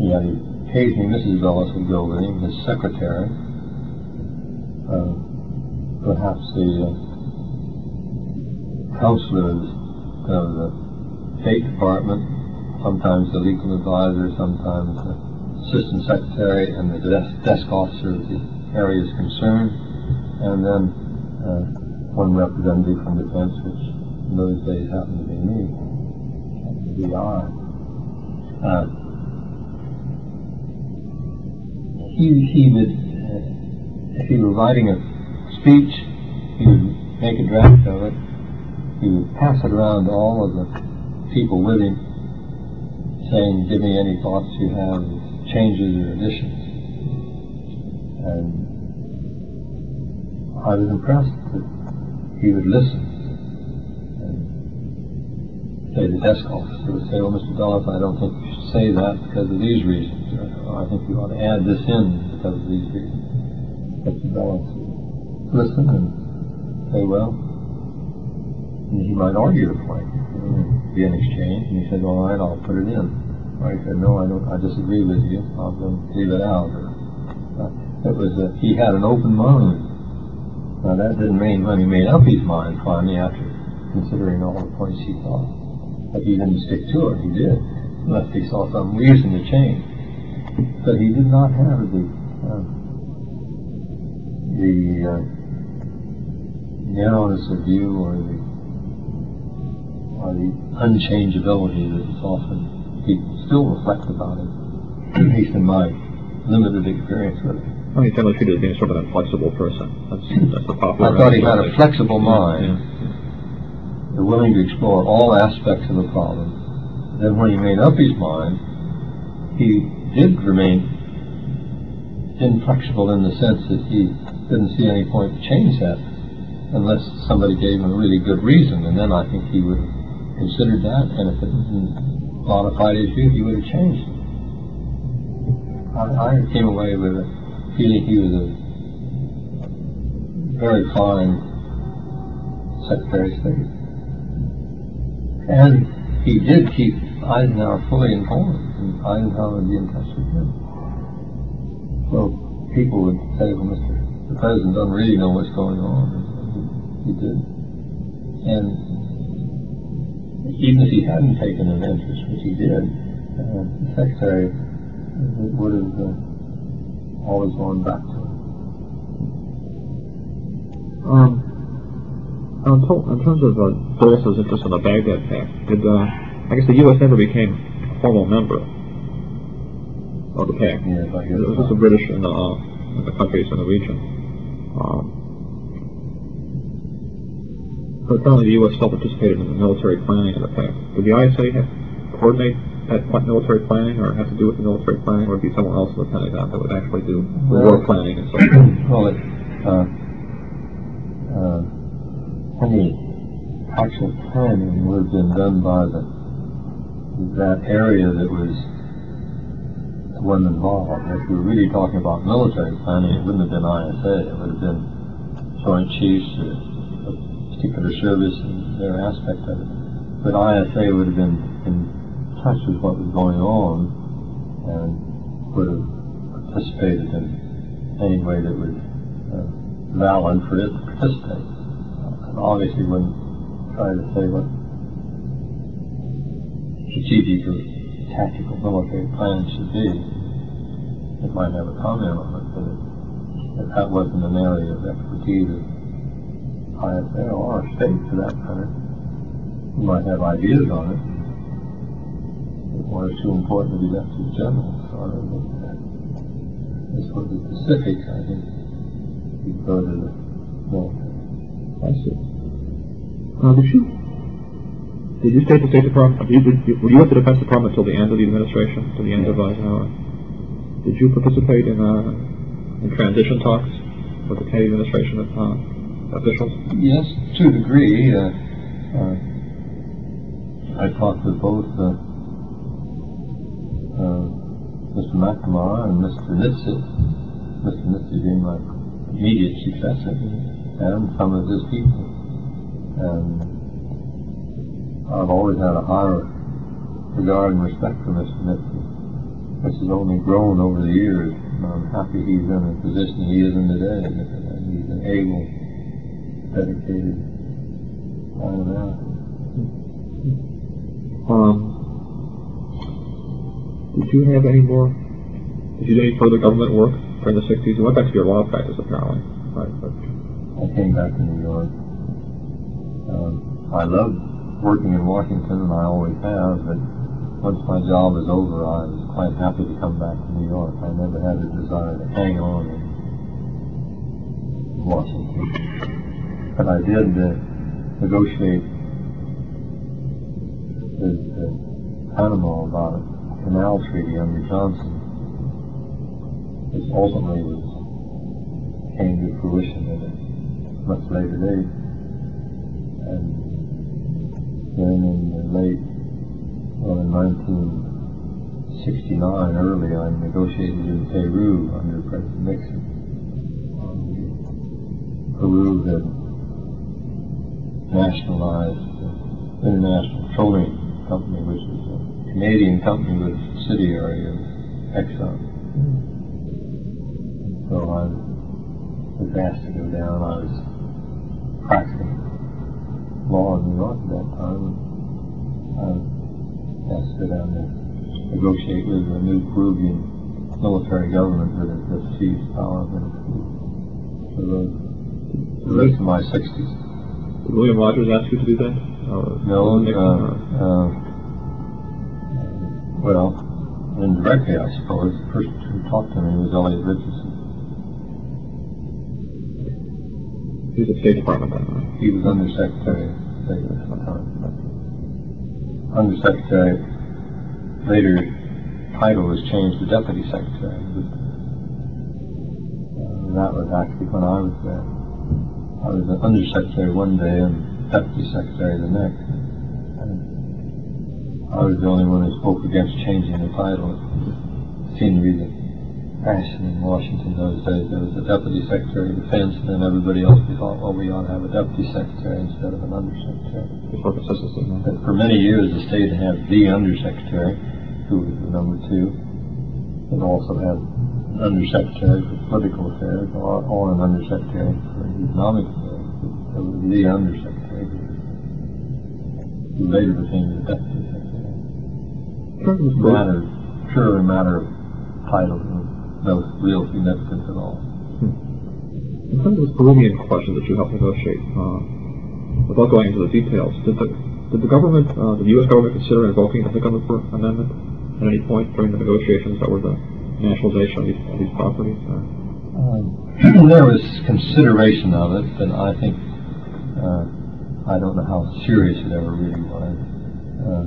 [SPEAKER 2] he had occasionally Mrs. Dulles would go with him, his secretary, uh, perhaps the uh, counselors of the State Department, sometimes the legal advisor, sometimes the assistant secretary, and the desk, desk officer of the areas concerned, and then uh, one representative from defense, which those days happened to be me, to be I. Uh, he, he would, uh, if he were writing a speech, he would make a draft of it, he would pass it around to all of the people with him, saying, give me any thoughts you have, changes or additions. And I was impressed that he would listen. And say the desk officer would say, well, Mr. Dulles, I don't think you should say that because of these reasons. Or, oh, I think you ought to add this in because of these reasons. Mr. Dulles would listen and say, well, and he might argue the point. Be an exchange, and he said, "All right, I'll put it in." Or he said, "No, I don't. I disagree with you. I'll go leave it out." It was that he had an open mind. Now that didn't mean when he made up his mind finally after considering all the points he thought that he didn't stick to it. He did, unless he saw some reason to change. But he did not have the uh, the uh, narrowness of view or the or the unchangeability that is often he still reflects about it, at least in my limited experience with him.
[SPEAKER 1] Well, you me treated as being sort of an inflexible person. That's, that's the popular.
[SPEAKER 2] I thought he had a flexible mind,
[SPEAKER 1] Yeah.
[SPEAKER 2] Willing to explore all aspects of the problem. Then when he made up his mind, he did remain inflexible in the sense that he didn't see any point to change that unless somebody gave him a really good reason, and then I think he would have considered that, and if it modified his view, he would have changed. I, I came away with a feeling he was a very fine Secretary of State. And he did keep Eisenhower fully informed, and Eisenhower would be in touch with him. So people would say, well, Mr. The President doesn't really know what's going on. He did. And even if he hadn't taken an interest, which he did, uh, the Secretary would have uh, always gone back to him.
[SPEAKER 1] Um, on, in terms of uh, interest in the Baghdad Pact, did uh, I guess the U.S. never became a formal member of the pact?
[SPEAKER 2] Guess.
[SPEAKER 1] It was just the British and the, uh, and the countries in the region. Um, but apparently the U.S. still participated in the military planning of the pact. Did the ISA have coordinate that military planning, or have to do with the military planning, or would be someone else in the Pentagon that would actually do the war
[SPEAKER 2] Well-
[SPEAKER 1] planning and so on? <clears throat>
[SPEAKER 2] Well, it, uh, uh, any actual planning would have been done by the, that area that was involved. If we were really talking about military planning, it wouldn't have been ISA. It would have been Joint Chiefs, uh, a particular service and their aspect of it. But ISA would have been in touch with what was going on and would have participated in any way that was uh, valid for it to participate. Obviously wouldn't try to say what strategic or tactical military plan should be. It might have a comment on it, but if that wasn't an area of expertise of ISA or state for that matter. We might have ideas on it. One is too important to be left to the generals. Or, as for the specifics, I think you go to the military.
[SPEAKER 1] I see. Uh, did you did you stay at the State Department? Did you, did were you at the Defense Department until the end of the administration, till the end of Eisenhower? Did you participate in uh, in transition talks with the Kennedy administration uh, officials?
[SPEAKER 2] Yes, to a degree. Uh, uh, I talked with both uh, uh, Mr. McNamara and Mr. Nitze. Mr. Nitze being my immediate successor, and some of his people. And I've always had a higher regard and respect for Mr. Nitze, which has only grown over the years. I'm happy he's in the position he is in today. And he's an able, dedicated kind of man.
[SPEAKER 1] Um, did you have any more? Did you do any further government work during the '60s? You went back to your law practice apparently, right? But,
[SPEAKER 2] I came back to New York. Um, I loved working in Washington, and I always have, but once my job is over, I was quite happy to come back to New York. I never had a desire to hang on in Washington. But I did uh, negotiate with uh, Panama about a canal treaty under Johnson, which ultimately was came to fruition at a much later date. And then in the late, well, in 1969, early, I negotiated in Peru under President Nixon. Um, Peru had nationalized the International Petroleum Company, which was a Canadian company with a subsidiary of Exxon. So I was asked to go down. I was practicing law in New York at that time. I asked to go down to negotiate with the new Peruvian military government that had just seized power for the, the rest of my 60s.
[SPEAKER 1] did William Rogers ask you to do that? Or
[SPEAKER 2] No,
[SPEAKER 1] was it Nixon,
[SPEAKER 2] uh, uh, well, indirectly, I suppose. The person who talked to me was Elliot Richardson.
[SPEAKER 1] He was at State Department right?
[SPEAKER 2] He was Undersecretary of State at the time. Undersecretary, later title was changed to Deputy Secretary. Uh, that was actually when I was there. I was the Undersecretary one day and Deputy Secretary the next. And I was the only one who spoke against changing the title. It seemed to be the fashion in Washington those days. There was a Deputy Secretary of Defense, and then everybody else we thought, well, we ought to have a Deputy Secretary instead of an Undersecretary. But for many years, the state had the Undersecretary, who was the number two, and also had an Undersecretary for Political Affairs, or, or an Undersecretary for Economic Affairs. It was the Undersecretary, who later became the Deputy Secretary.
[SPEAKER 1] In terms of
[SPEAKER 2] Matter, purely a matter of title, no real significance at all.
[SPEAKER 1] in terms of this Peruvian question that you helped negotiate, uh, without going into the details, did the did the government, uh, the U.S. government, consider invoking the Hickenlooper Amendment at any point during the negotiations that were the nationalization of these, of these properties? Uh,
[SPEAKER 2] Um, <clears throat> there was consideration of it, but I think uh, I don't know how serious it ever really was. Uh,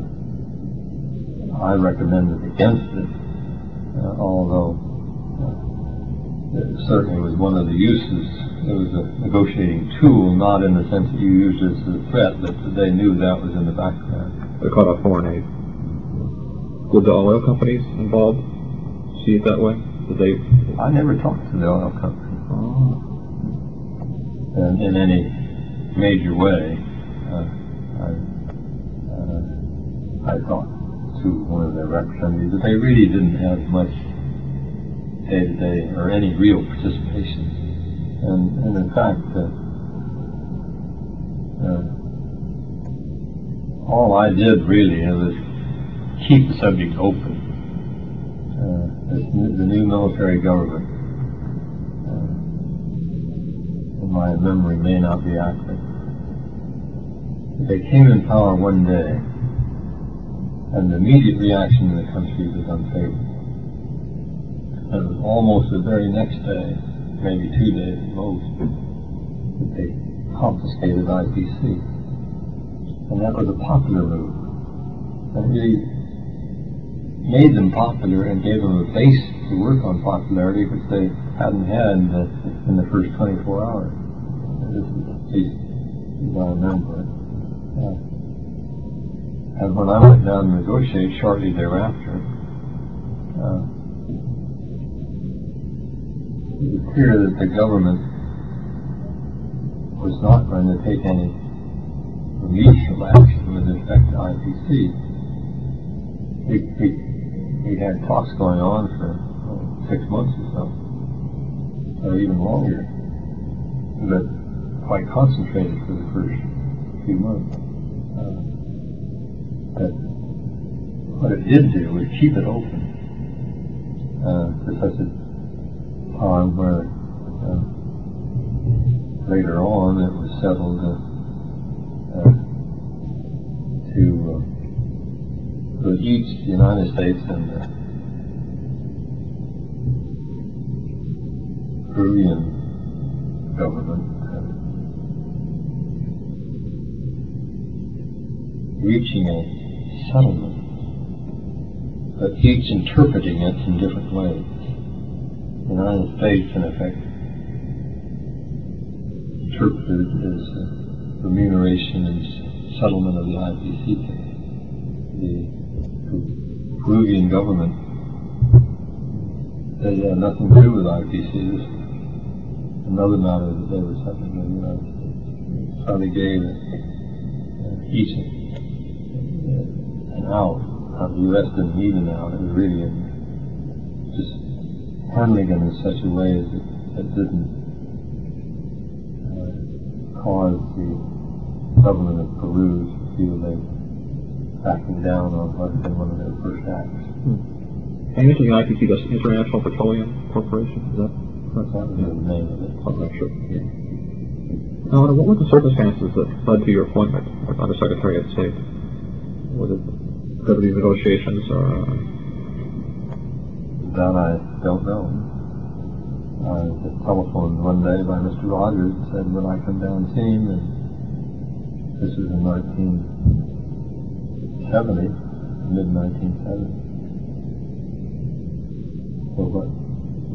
[SPEAKER 2] I recommended against it, uh, although it certainly was one of the uses. It was a negotiating tool, not in the sense that you used it as a threat, but they knew that was in the background.
[SPEAKER 1] they called out foreign aid. Did the oil companies involved see it that way? Did they?
[SPEAKER 2] I never talked to the oil company.
[SPEAKER 1] Oh.
[SPEAKER 2] in, in any major way. Uh, I, uh, I talked to one of their representatives, but they really didn't have much day-to-day or any real participation. And, and in fact, uh, uh, all I did really was keep the subject open. Uh, the new military government uh, my memory may not be accurate. They came in power one day, and the immediate reaction in the country was unfavorable. And almost the very next day, maybe two days at most, they confiscated IPC. And that was a popular move. And really made them popular and gave them a base to work on popularity, which they hadn't had uh, in the first 24 hours. This is at least remember. Uh, and when I went down to negotiate shortly thereafter, uh, it was clear that the government was not going to take any remedial action with respect to IPC. We, had talks going on for six months or so, or even longer, but quite concentrated for the first few months. Uh, but what it did do was keep it open uh, to such time where uh, later on it was settled uh, to uh, to each United States and the Peruvian government uh, reaching a settlement, but each interpreting it in different ways. The United States, in effect, interpreted as remuneration and settlement of the IPC case. The Peruvian government said had nothing to do with IPC. This another matter that they were settling with the United States. So they gave each an. Uh, the U.S. didn't need an out. It was really handling it in such a way that it didn't uh, cause the government of Peru to feel they backing down on what been one of their first acts.
[SPEAKER 1] And you mentioned the IPC, that's International Petroleum Corporation, is that correct?
[SPEAKER 2] That was the name of it.
[SPEAKER 1] Okay, sure. Now, what were the circumstances that led to your appointment as Undersecretary of State? Was it because of these negotiations or, uh,
[SPEAKER 2] That I don't know. I was telephoned one day by Mr. Rogers and said, Would I come down him? And this was in 1970, mid 1970. So, but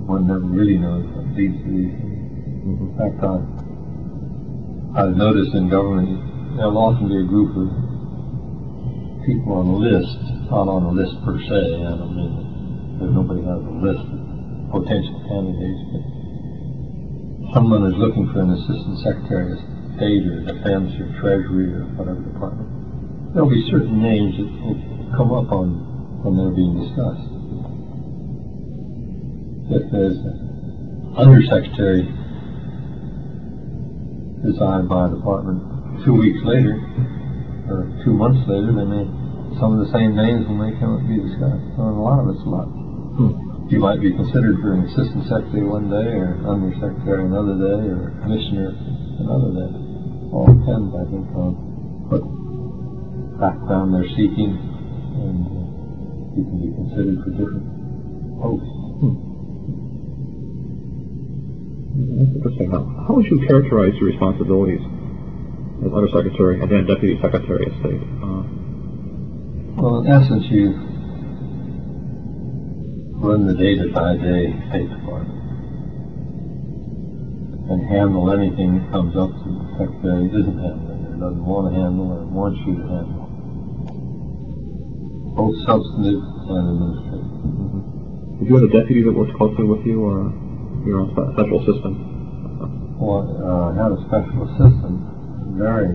[SPEAKER 2] one never really knows what leads to. In fact, I, I've noticed in government there'll often be a group of people on a list, not on a list per se. I don't mean that nobody has a list of potential candidates, but someone is looking for an assistant secretary of state or defense or treasury or whatever department. There'll be certain names that will come up on when they're being discussed. If there's an undersecretary designed by a department two weeks later or two months later, may some of the same names will up and be discussed. So a lot of it's luck. You might be considered for an assistant secretary one day, or undersecretary another day, or commissioner another day. All depends, I think, on what background they're seeking, and uh, you can be considered for different posts.
[SPEAKER 1] That's interesting. How, how would you characterize your responsibilities as Undersecretary and then Deputy Secretary of State? Uh,
[SPEAKER 2] Well, in essence, you run the day-to-day State Department and handle anything that comes up that the Secretary isn't handling, or doesn't want to handle, or wants you to handle. Both substantive and administrative.
[SPEAKER 1] did you have a deputy that worked closely with you, or your own spe- special assistant?
[SPEAKER 2] Well, uh, I had a special assistant, very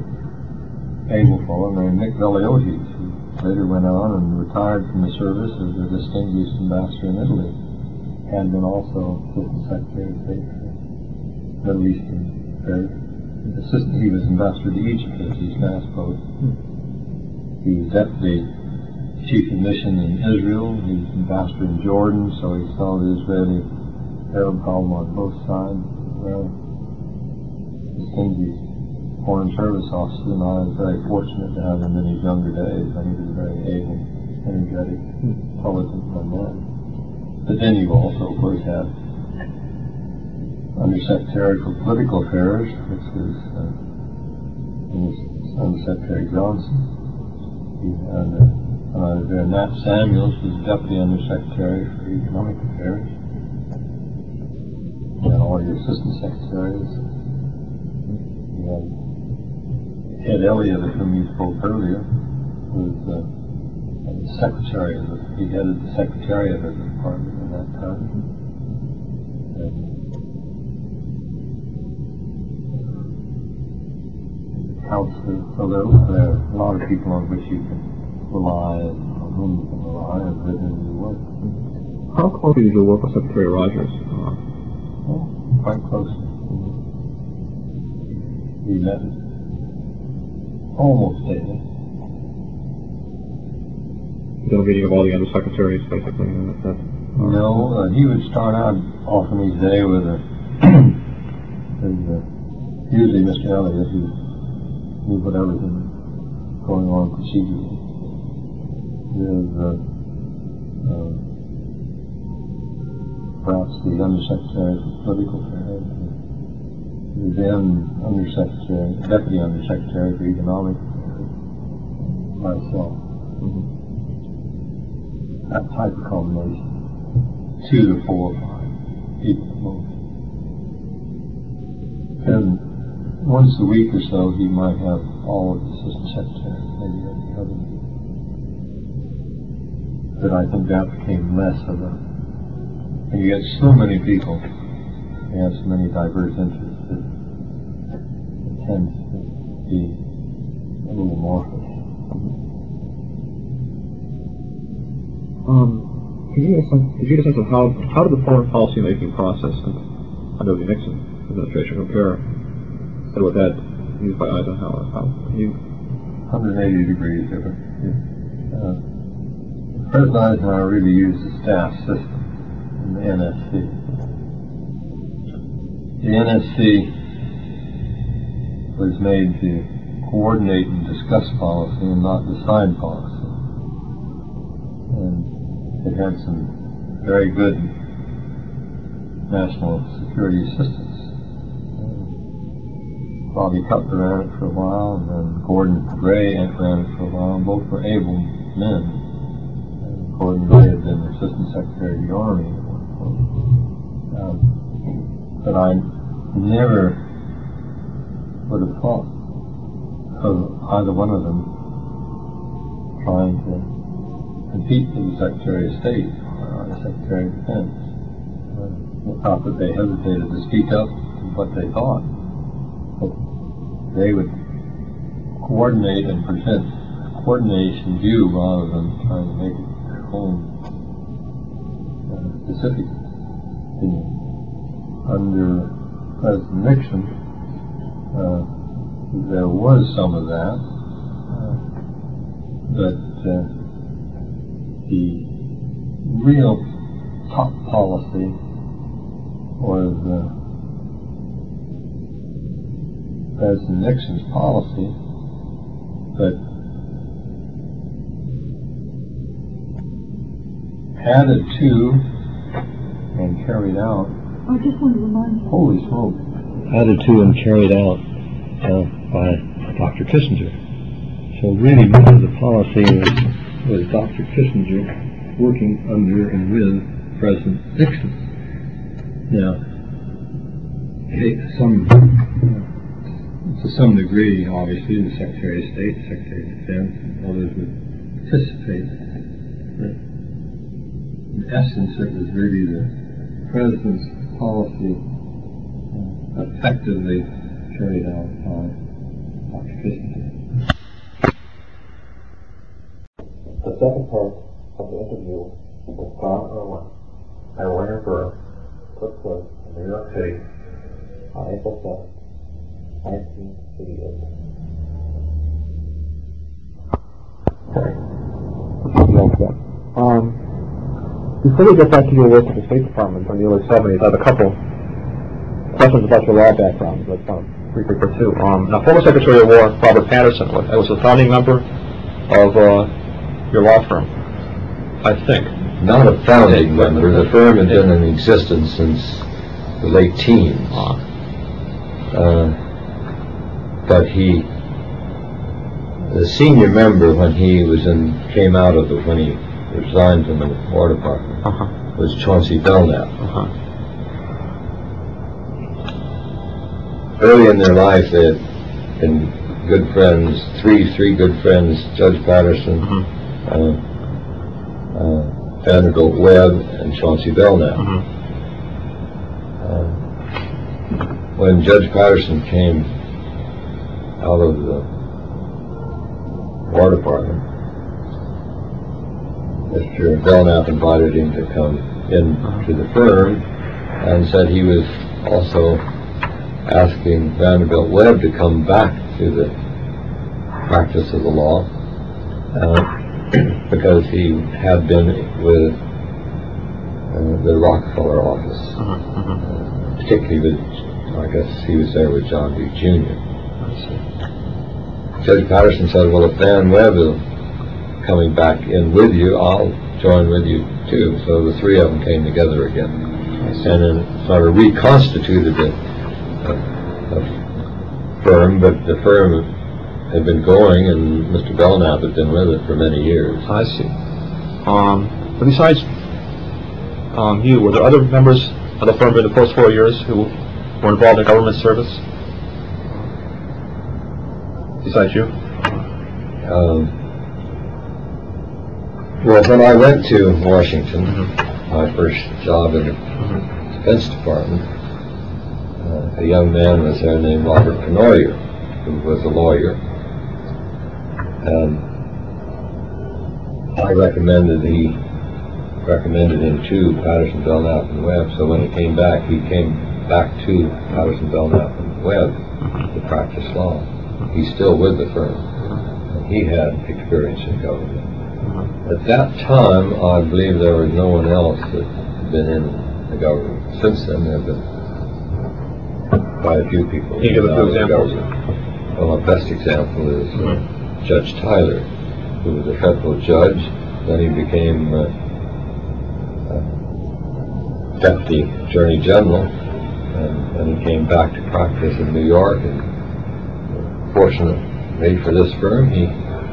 [SPEAKER 2] able fellow named Nick Veliotes, who later went on and retired from the service as a distinguished ambassador in Italy. Had been also assistant secretary of state for Middle Eastern affairs. Assistant, he was ambassador to Egypt as his last post. He was deputy chief of mission in Israel. He was ambassador in Jordan, so he saw the Israeli Arab problem on both sides. Well, distinguished Foreign Service officer, and I was very fortunate to have him in his younger days. I think he was a very able, energetic, intelligent young man. But then you also, of course, have Undersecretary for Political Affairs, which was, uh, Undersecretary Johnson. You had uh, there, Nat Samuels was Deputy Undersecretary for Economic Affairs. You had all your assistant secretaries. You had Ed Elliott, of whom you spoke earlier, was uh, the secretary of the, he headed the secretariat of the department at that time. And counselor, so there, there are a lot of people on which you can rely, on whom you can rely, and with whom you work.
[SPEAKER 1] How closely did you work with Secretary Rogers? Uh,
[SPEAKER 2] Well, quite closely. We met almost daily.
[SPEAKER 1] a meeting of all the undersecretaries, basically. And that, that, uh,
[SPEAKER 2] No, uh, he would start out often each day with a, <coughs> with uh usually Mr. Elliott, who knew what everything was going on procedurally, with uh, uh, perhaps the Undersecretary for Political Affairs, the then Undersecretary, Deputy Undersecretary for Economic Affairs, myself. Mm-hmm. That type of combination two to four or five people most. And once a week or so, he might have all of the assistant secretaries, maybe every other week. But I think that became less of a. When you get so many people, you have so many diverse interests, tends to be a little amorphous.
[SPEAKER 1] Um, could you, get a sense, could you get a sense of how, how did the foreign policy making process under the Nixon administration compare to what that used by Eisenhower? How can you
[SPEAKER 2] 180 degrees different. Uh, President Eisenhower really used the staff system in the NSC. The NSC was made to coordinate and discuss policy and not decide policy. And it had some very good national security assistance. Bobby Cutler ran it for a while, and then Gordon Gray ran it for a while, and both were able men. Gordon Gray had been Assistant Secretary of the Army at one point. Um, but I never would have thought of either one of them trying to compete with the Secretary of State or the Secretary of Defense. Uh, not that they hesitated to speak up what they thought they would coordinate and present a coordination view rather than trying to make it their own uh, specific opinion. Under President Nixon, uh, there was some of that, uh, but uh, the real top policy was uh, President Nixon's policy, but added to and carried out.
[SPEAKER 3] I just wanted to remind you.
[SPEAKER 2] Holy smoke! Added to and carried out uh, by Dr. Kissinger. So really, much of the policy was, was Dr. Kissinger working under and with President Nixon. Now, some to some degree, obviously, the Secretary of State, Secretary of Defense, and others would participate. But in essence, it was really the President's policy effectively carried out by Dr. Kissinger.
[SPEAKER 4] The second part of the interview with John Irwin and William Burr took place in New York City on April 7, 1988.
[SPEAKER 1] Um, before we get back to your work at the State Department in the early 70s, I have a couple questions about your law background that um, briefly pursue. Um, now, former Secretary of War Robert Patterson was, was a founding member of uh, your law firm, I think.
[SPEAKER 2] Not a founding member. The firm had been in existence since the late teens. Uh, but he, the senior member when he was in, came out of the, when he resigned from the War Department,
[SPEAKER 1] Uh-huh.
[SPEAKER 2] was Chauncey Belknap.
[SPEAKER 1] Uh-huh.
[SPEAKER 2] Early in their life, they had been good friends, three, three good friends, Judge Patterson,
[SPEAKER 1] Mhm.
[SPEAKER 2] uh, uh, Vanderbilt Webb, and Chauncey Belknap.
[SPEAKER 1] Mhm.
[SPEAKER 2] Uh, when Judge Patterson came out of the War Department, Mr. Belknap invited him to come in to the firm and said he was also asking Vanderbilt Webb to come back to the practice of the law uh, <clears throat> because he had been with uh, the Rockefeller office
[SPEAKER 1] Uh-huh. Uh-huh.
[SPEAKER 2] particularly with, I guess he was there with John D. Jr. Judge Patterson said, well, if Van Webb is coming back in with you, I'll join with you too. So the three of them came together again. And then sort of reconstituted a firm, but the firm had been going and Mr. Belknap had been with it for many years.
[SPEAKER 1] I see. Um, but besides um, you, were there other members of the firm during the first four years who were involved in government service? Besides you?
[SPEAKER 2] Um, well, when I went to Washington, my first job in the Defense Department, a young man was there named Robert Pennoyer, who was a lawyer. And I recommended he recommended him to Patterson, Belknap, and Webb. So when he came back, he came back to Patterson, Belknap, and Webb to practice law. He's still with the firm. And he had experience in government. At that time, I believe there was no one else that had been in the government. Since then, there have been quite a few people.
[SPEAKER 1] Can you give a few
[SPEAKER 2] the
[SPEAKER 1] examples?
[SPEAKER 2] Well, my best example is uh, Judge Tyler, who was a federal judge. Then he became uh, uh, deputy attorney general, and then he came back to practice in New York. And fortunately for this firm, he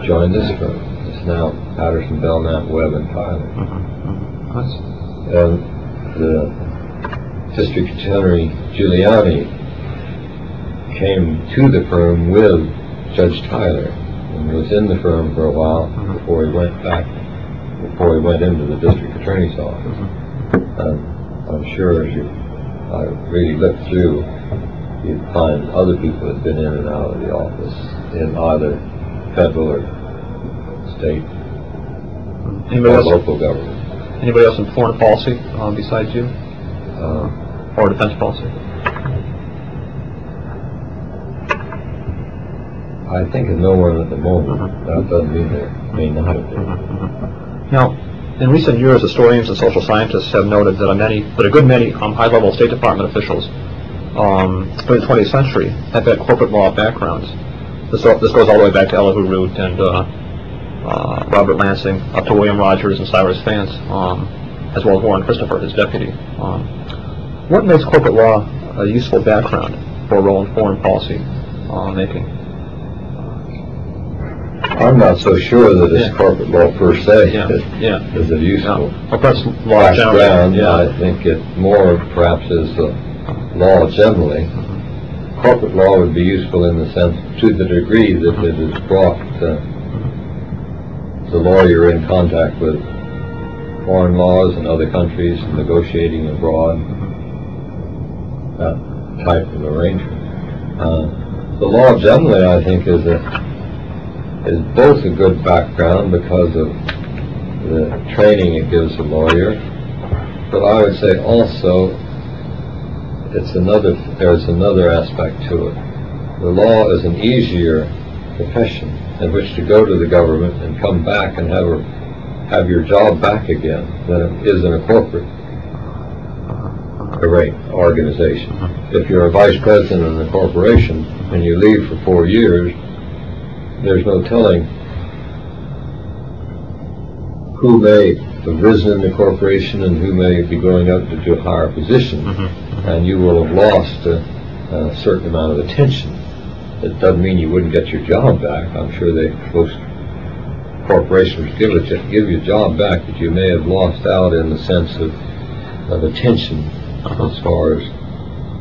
[SPEAKER 2] joined this firm. It's now Patterson, Belknap, Webb, and Tyler.
[SPEAKER 1] I see.
[SPEAKER 2] And the district attorney Giuliani came to the firm with Judge Tyler and was in the firm for a while before he went back, before he went into the district attorney's office. And I'm sure as you uh, really look through, you'd find other people that have been in and out of the office in either federal or state
[SPEAKER 1] Anybody
[SPEAKER 2] or local government.
[SPEAKER 1] Anybody else in foreign policy um, besides you,
[SPEAKER 2] Uh,
[SPEAKER 1] or defense policy?
[SPEAKER 2] I think of no one at the moment. That doesn't mean there may not have been.
[SPEAKER 1] Now, in recent years, historians and social scientists have noted that a many, that a good many um, high-level State Department officials um, during the 20th century have had corporate law backgrounds. This, this goes all the way back to Elihu Root and uh, uh, Robert Lansing, up to William Rogers and Cyrus Vance, um, as well as Warren Christopher, his deputy. Um, what makes corporate law a useful background for a role in foreign policy uh, making?
[SPEAKER 2] I'm not so sure that it's
[SPEAKER 1] Yeah.
[SPEAKER 2] corporate law per se.
[SPEAKER 1] Yeah,
[SPEAKER 2] that
[SPEAKER 1] yeah.
[SPEAKER 2] Is a useful
[SPEAKER 1] Well, perhaps law
[SPEAKER 2] background.
[SPEAKER 1] yeah.
[SPEAKER 2] I think it more perhaps is the law generally. Corporate law would be useful in the sense, to the degree that it has brought uh, the lawyer in contact with foreign laws in other countries, and negotiating abroad, that type of arrangement. Uh, the law generally, I think, is a is both a good background because of the training it gives a lawyer, but I would say also it's another there's another aspect to it. The law is an easier profession in which to go to the government and come back and have a, have your job back again than it is in a corporate array organization. If you're a vice president in a corporation and you leave for four years, there's no telling who may have risen in the corporation and who may be going up to, a higher position, mm-hmm. and you will have lost a, a certain amount of attention. It doesn't mean you wouldn't get your job back. I'm sure they most corporations give it give your job back, but you may have lost out in the sense of of attention as far as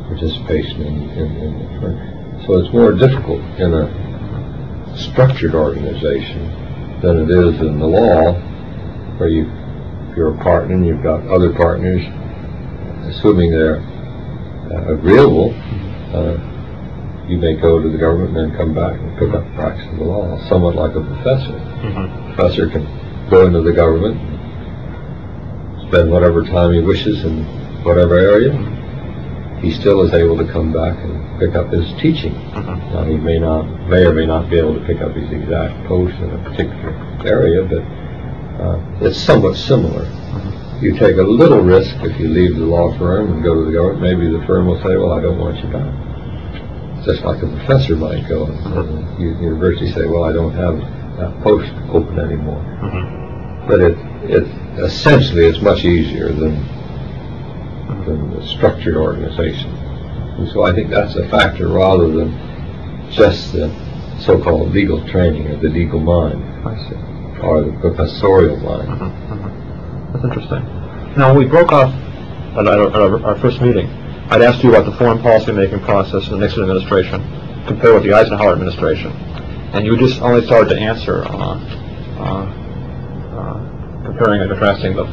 [SPEAKER 2] participation in, in, in the. So it's more difficult in a structured organization than it is in the law, where you, if you're a partner and you've got other partners, assuming they're uh, agreeable, uh, you may go to the government and then come back and pick up the practice of the law, somewhat like a professor. Professor can go into the government, spend whatever time he wishes in whatever area. He still is able to come back and pick up his teaching. Now, he may not, may or may not be able to pick up his exact post in a particular area, but uh, it's somewhat similar. You take a little risk if you leave the law firm and go to the government. Maybe the firm will say, "Well, I don't want you back." Just like a professor might go and uh, u- university say, "Well, I don't have that post open anymore." But it, it essentially it's much easier than than the structured organization. And so I think that's a factor rather than just the so-called legal training or the legal mind
[SPEAKER 1] I see.
[SPEAKER 2] or the professorial mind.
[SPEAKER 1] That's interesting. Now, when we broke off at our, at our first meeting, I'd asked you about the foreign policy making process in the Nixon administration compared with the Eisenhower administration, and you just only started to answer uh, uh, uh, comparing and contrasting the,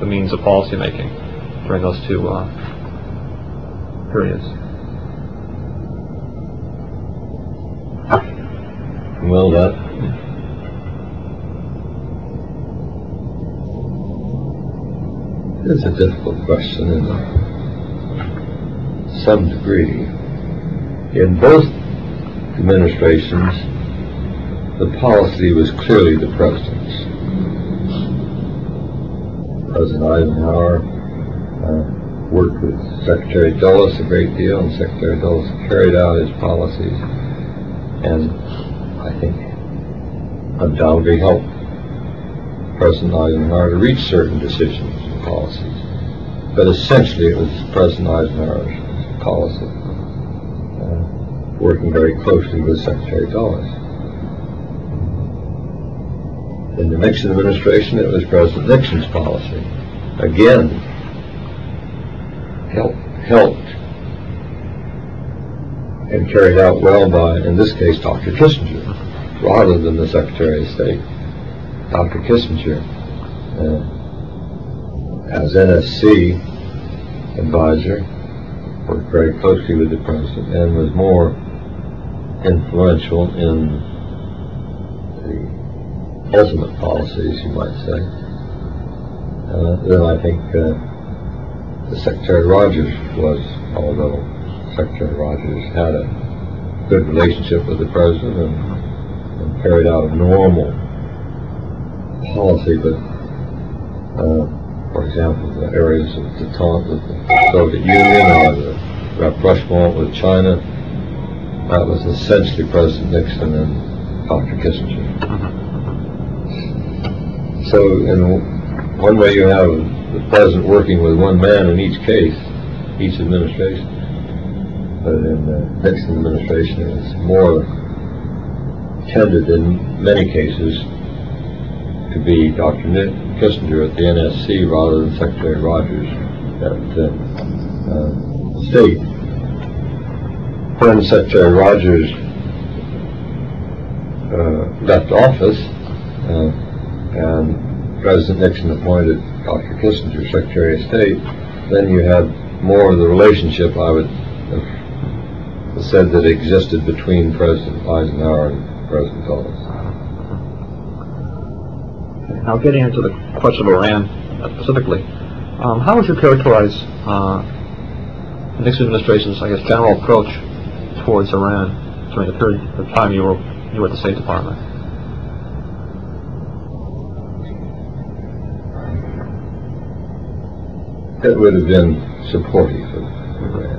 [SPEAKER 1] the means of policy making during those two uh, periods.
[SPEAKER 2] Well, that is a difficult question in some degree. In both administrations, the policy was clearly the president's. President Eisenhower uh, worked with Secretary Dulles a great deal, and Secretary Dulles carried out his policies. And I think undoubtedly helped President Eisenhower to reach certain decisions and policies. But essentially, it was President Eisenhower's policy, uh, working very closely with Secretary Dulles. In the Nixon administration, it was President Nixon's policy. Again, helped, and carried out well by, in this case, Dr. Kissinger, rather than the Secretary of State. Dr. Kissinger, uh, as NSC advisor, worked very closely with the President and was more influential in the ultimate policies, you might say, uh, than I think uh, Secretary Rogers was, although Secretary Rogers had a good relationship with the President and, and carried out a normal policy, but uh, for example, the areas of detente with the Soviet Union or the rapprochement with China, that was essentially President Nixon and Dr. Kissinger. So in one way you have the president working with one man in each case, each administration. But in the Nixon administration, it was more tended in many cases to be Dr. Nick Kissinger at the NSC rather than Secretary Rogers at uh, uh, State. When Secretary Rogers uh, left office uh, and President Nixon appointed Dr. Kissinger Secretary of State, then you had more of the relationship I would have said that existed between President Eisenhower and President Dulles.
[SPEAKER 1] Now, getting into the question of Iran specifically, um, how would you characterize uh, the Nixon administration's, I guess, general approach towards Iran during the period of time you were you were at the State Department?
[SPEAKER 2] It would have been supportive of Iran.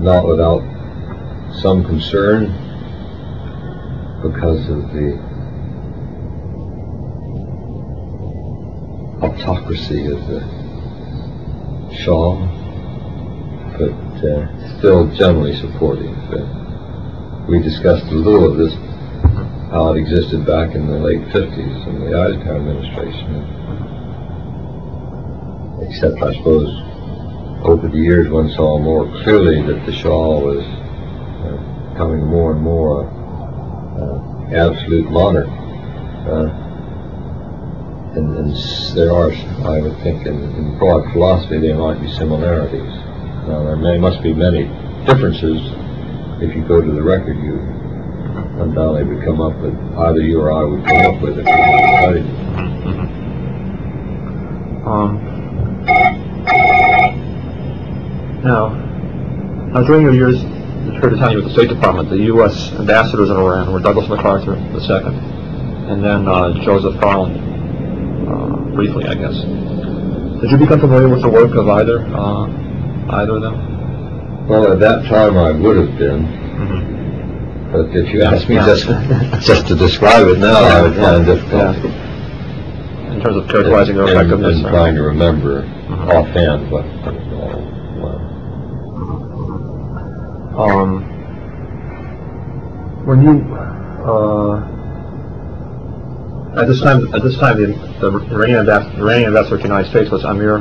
[SPEAKER 2] Not without some concern because of the autocracy of the Shah, but uh, still generally supportive. Uh, we discussed a little of this, how it existed back in the late 50s in the Eisenhower administration. Except, I suppose, over the years one saw more clearly that the Shah was uh, becoming more and more uh, absolute monarch. Uh, and, and there are, I would think, in, in broad philosophy, there might be similarities. Now, there may, must be many differences. If you go to the record, you undoubtedly would come up with, either you or I would come up with it.
[SPEAKER 1] Um, now, now, during your years, the period of time you were at the State Department, the U.S. ambassadors in Iran were Douglas MacArthur II, and then uh, Joseph Farland, uh, briefly, I guess. Did you become familiar with the work of either, uh, either of them?
[SPEAKER 2] Well, at that time I would have been, but if you ask me
[SPEAKER 1] Yeah.
[SPEAKER 2] just <laughs> just to describe it now, I would find difficulty.
[SPEAKER 1] In terms of characterizing their
[SPEAKER 2] in,
[SPEAKER 1] effectiveness? or-
[SPEAKER 2] trying to remember
[SPEAKER 1] Mhm.
[SPEAKER 2] offhand what. Uh, what
[SPEAKER 1] Um, when you uh, at this time, at this time, the, the Iranian, ambas- Iranian ambassador to the United States was Amir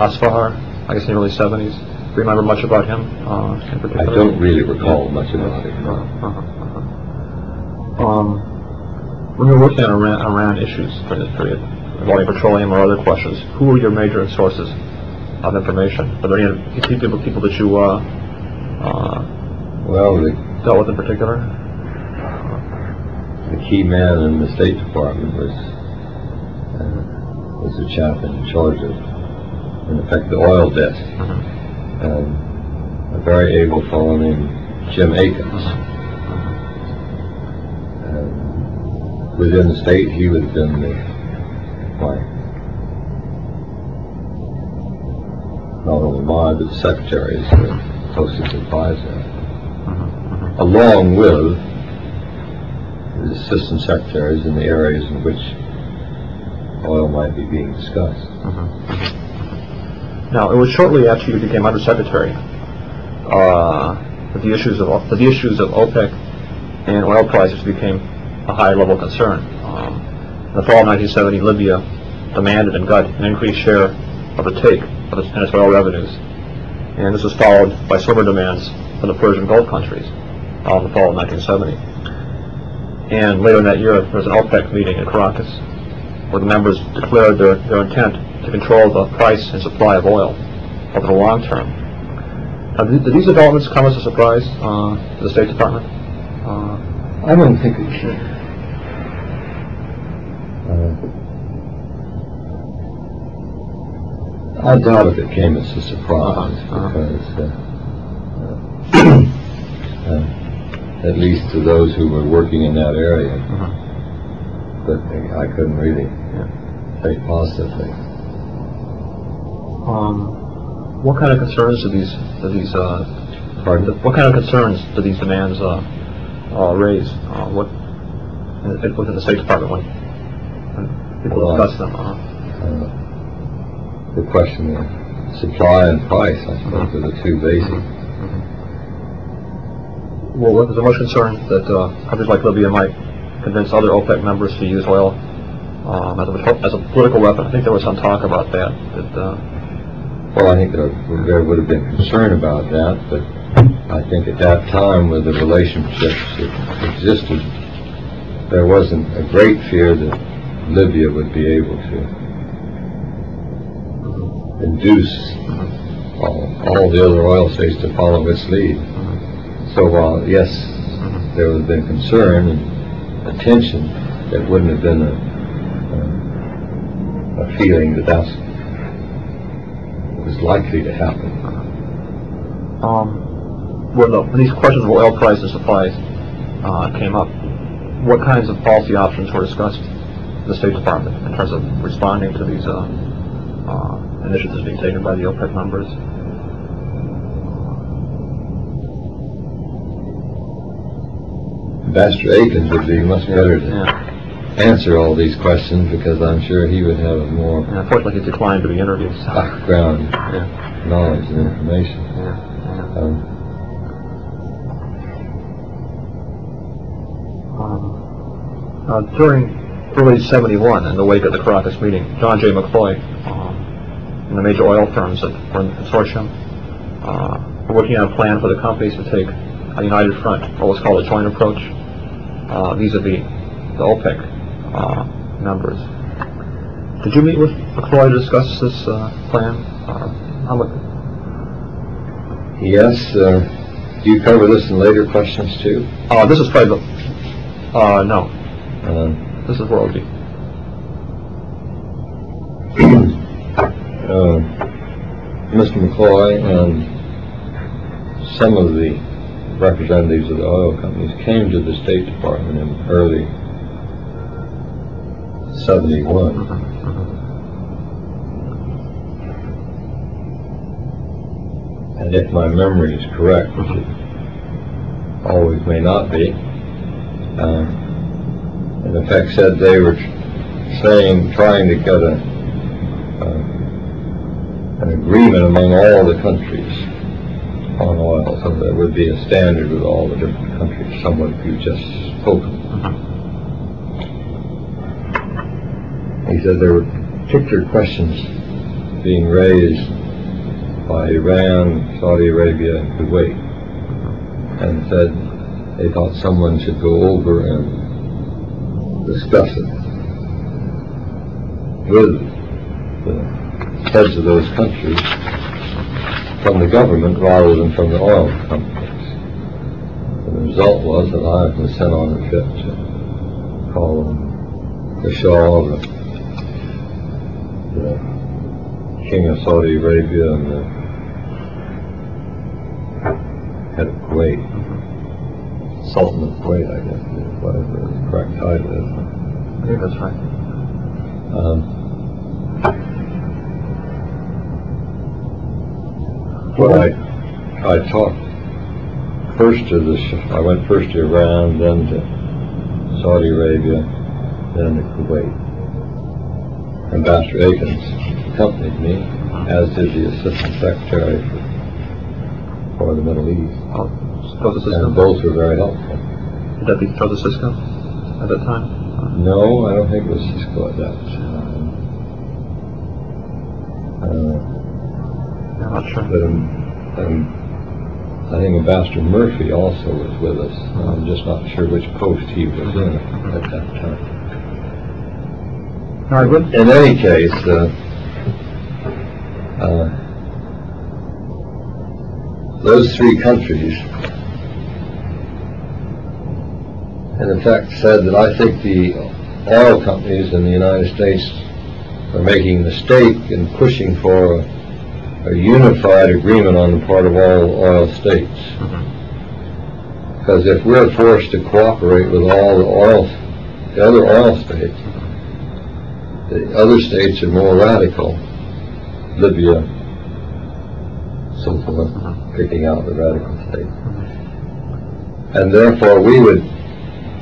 [SPEAKER 1] Afshar. I guess in the early '70s. Do you remember much about him uh,
[SPEAKER 2] I don't really recall much about him.
[SPEAKER 1] Uh,
[SPEAKER 2] no.
[SPEAKER 1] uh-huh, uh-huh. Um, when you were working on Iran, Iran issues during this period, involving petroleum or other questions, who were your major sources of information? Are there any people, people that you uh, uh,
[SPEAKER 2] Well, the,
[SPEAKER 1] dealt with in particular?
[SPEAKER 2] the key man in the State Department was uh, was the chap in charge of, in effect, the oil desk. Um, a very able fellow named Jim Akins. Um, within the state, he would have been the, my, not only my, but the uh, closest advisor, along with the assistant secretaries in the areas in which oil might be being discussed.
[SPEAKER 1] Now, it was shortly after you became undersecretary uh, that the issues of that the issues of OPEC and oil prices became a high level concern. Um, in the fall of 1970, Libya demanded and got an increased share of the take of its, its oil revenues, and this was followed by similar demands from the Persian Gulf countries uh, in the fall of 1970. And later in that year, there was an OPEC meeting in Caracas where the members declared their, their intent to control the price and supply of oil over the long term. Now, did, did these developments come as a surprise uh, to the State Department? Uh,
[SPEAKER 2] I don't think it should. I doubt if it came as a surprise
[SPEAKER 1] Uh-huh, uh-huh.
[SPEAKER 2] because, uh, uh, at least to those who were working in that area, but I couldn't really say positively.
[SPEAKER 1] Um, what kind of concerns do these, do these, uh,
[SPEAKER 2] Pardon?
[SPEAKER 1] what kind of concerns do these demands, uh, uh, raise? Uh, what, in- in- within the State Department when, when people
[SPEAKER 2] Well,
[SPEAKER 1] discuss them? Uh,
[SPEAKER 2] Uh, The question of supply and price, I suppose, are the two basic.
[SPEAKER 1] well, what- there's much concern that, uh, countries like Libya might convince other OPEC members to use oil, um, as a, as a political weapon. I think there was some talk about that, that, uh,
[SPEAKER 2] Well, I think there, there would have been concern about that, but I think at that time with the relationships that existed, there wasn't a great fear that Libya would be able to induce all, all the other oil states to follow its lead. So while, yes, there would have been concern and attention, there wouldn't have been a, a, a feeling that that was likely to happen.
[SPEAKER 1] um, when, the, when these questions of oil price and supplies uh, came up, what kinds of policy options were discussed in the State Department in terms of responding to these uh, uh, initiatives being taken by the OPEC members?
[SPEAKER 2] Ambassador Akins would be much better to
[SPEAKER 1] Yeah,
[SPEAKER 2] answer all these questions because I'm sure he would have a more
[SPEAKER 1] and unfortunately, he declined to be interviewed. So,
[SPEAKER 2] background
[SPEAKER 1] yeah,
[SPEAKER 2] knowledge and information.
[SPEAKER 1] yeah, yeah.
[SPEAKER 2] Um,
[SPEAKER 1] Um, uh, during early 71, in the wake of the Caracas meeting, John J. McCloy and the major oil firms that were in the consortium uh, were working on a plan for the companies to take a united front, or what's called a joint approach, uh, vis-a-vis the OPEC uh, members. Did you meet with McCloy to discuss this uh, plan? Uh,
[SPEAKER 2] yes, uh, do you cover this in later questions too?
[SPEAKER 1] uh, this is probably the, uh, no,
[SPEAKER 2] Um,
[SPEAKER 1] this is World <clears throat>
[SPEAKER 2] uh, Mr. McCloy and some of the representatives of the oil companies came to the State Department in early 71. And if my memory is correct, which it always may not be, uh, in effect said they were saying, trying to get a, uh, an agreement among all the countries on oil, so there would be a standard with all the different countries, somewhat you just spoken. He said there were particular questions being raised by Iran, Saudi Arabia, and Kuwait, and said they thought someone should go over and discuss it with the heads of those countries from the government rather than from the oil companies. And the result was that I was sent on a trip to call on the Shah, the, the King of Saudi Arabia, and the head of Kuwait. Sultan of Kuwait, I guess, is whatever the correct title is.
[SPEAKER 1] I think that's right.
[SPEAKER 2] Um, Well, I, I talked first to the, I went first to Iran, then to Saudi Arabia, then to Kuwait. Ambassador Akins accompanied me, as did the Assistant Secretary for, for the Middle East.
[SPEAKER 1] Oh,
[SPEAKER 2] And
[SPEAKER 1] Sisco.
[SPEAKER 2] both were very helpful.
[SPEAKER 1] Did that be Joseph Sisco at that time?
[SPEAKER 2] No, I don't think it was Sisco at that time. Uh,
[SPEAKER 1] I'm not sure.
[SPEAKER 2] But um, um, I think Ambassador Murphy also was with us. I'm just not sure which post he was in at that time. In any case, uh, uh, those three countries, in effect, said that I think the oil companies in the United States are making a mistake in pushing for a, unified agreement on the part of all oil states. Because if we're forced to cooperate with all the oil the other oil states. The other states are more radical, Libya, so forth, picking out the radical states. And therefore, we would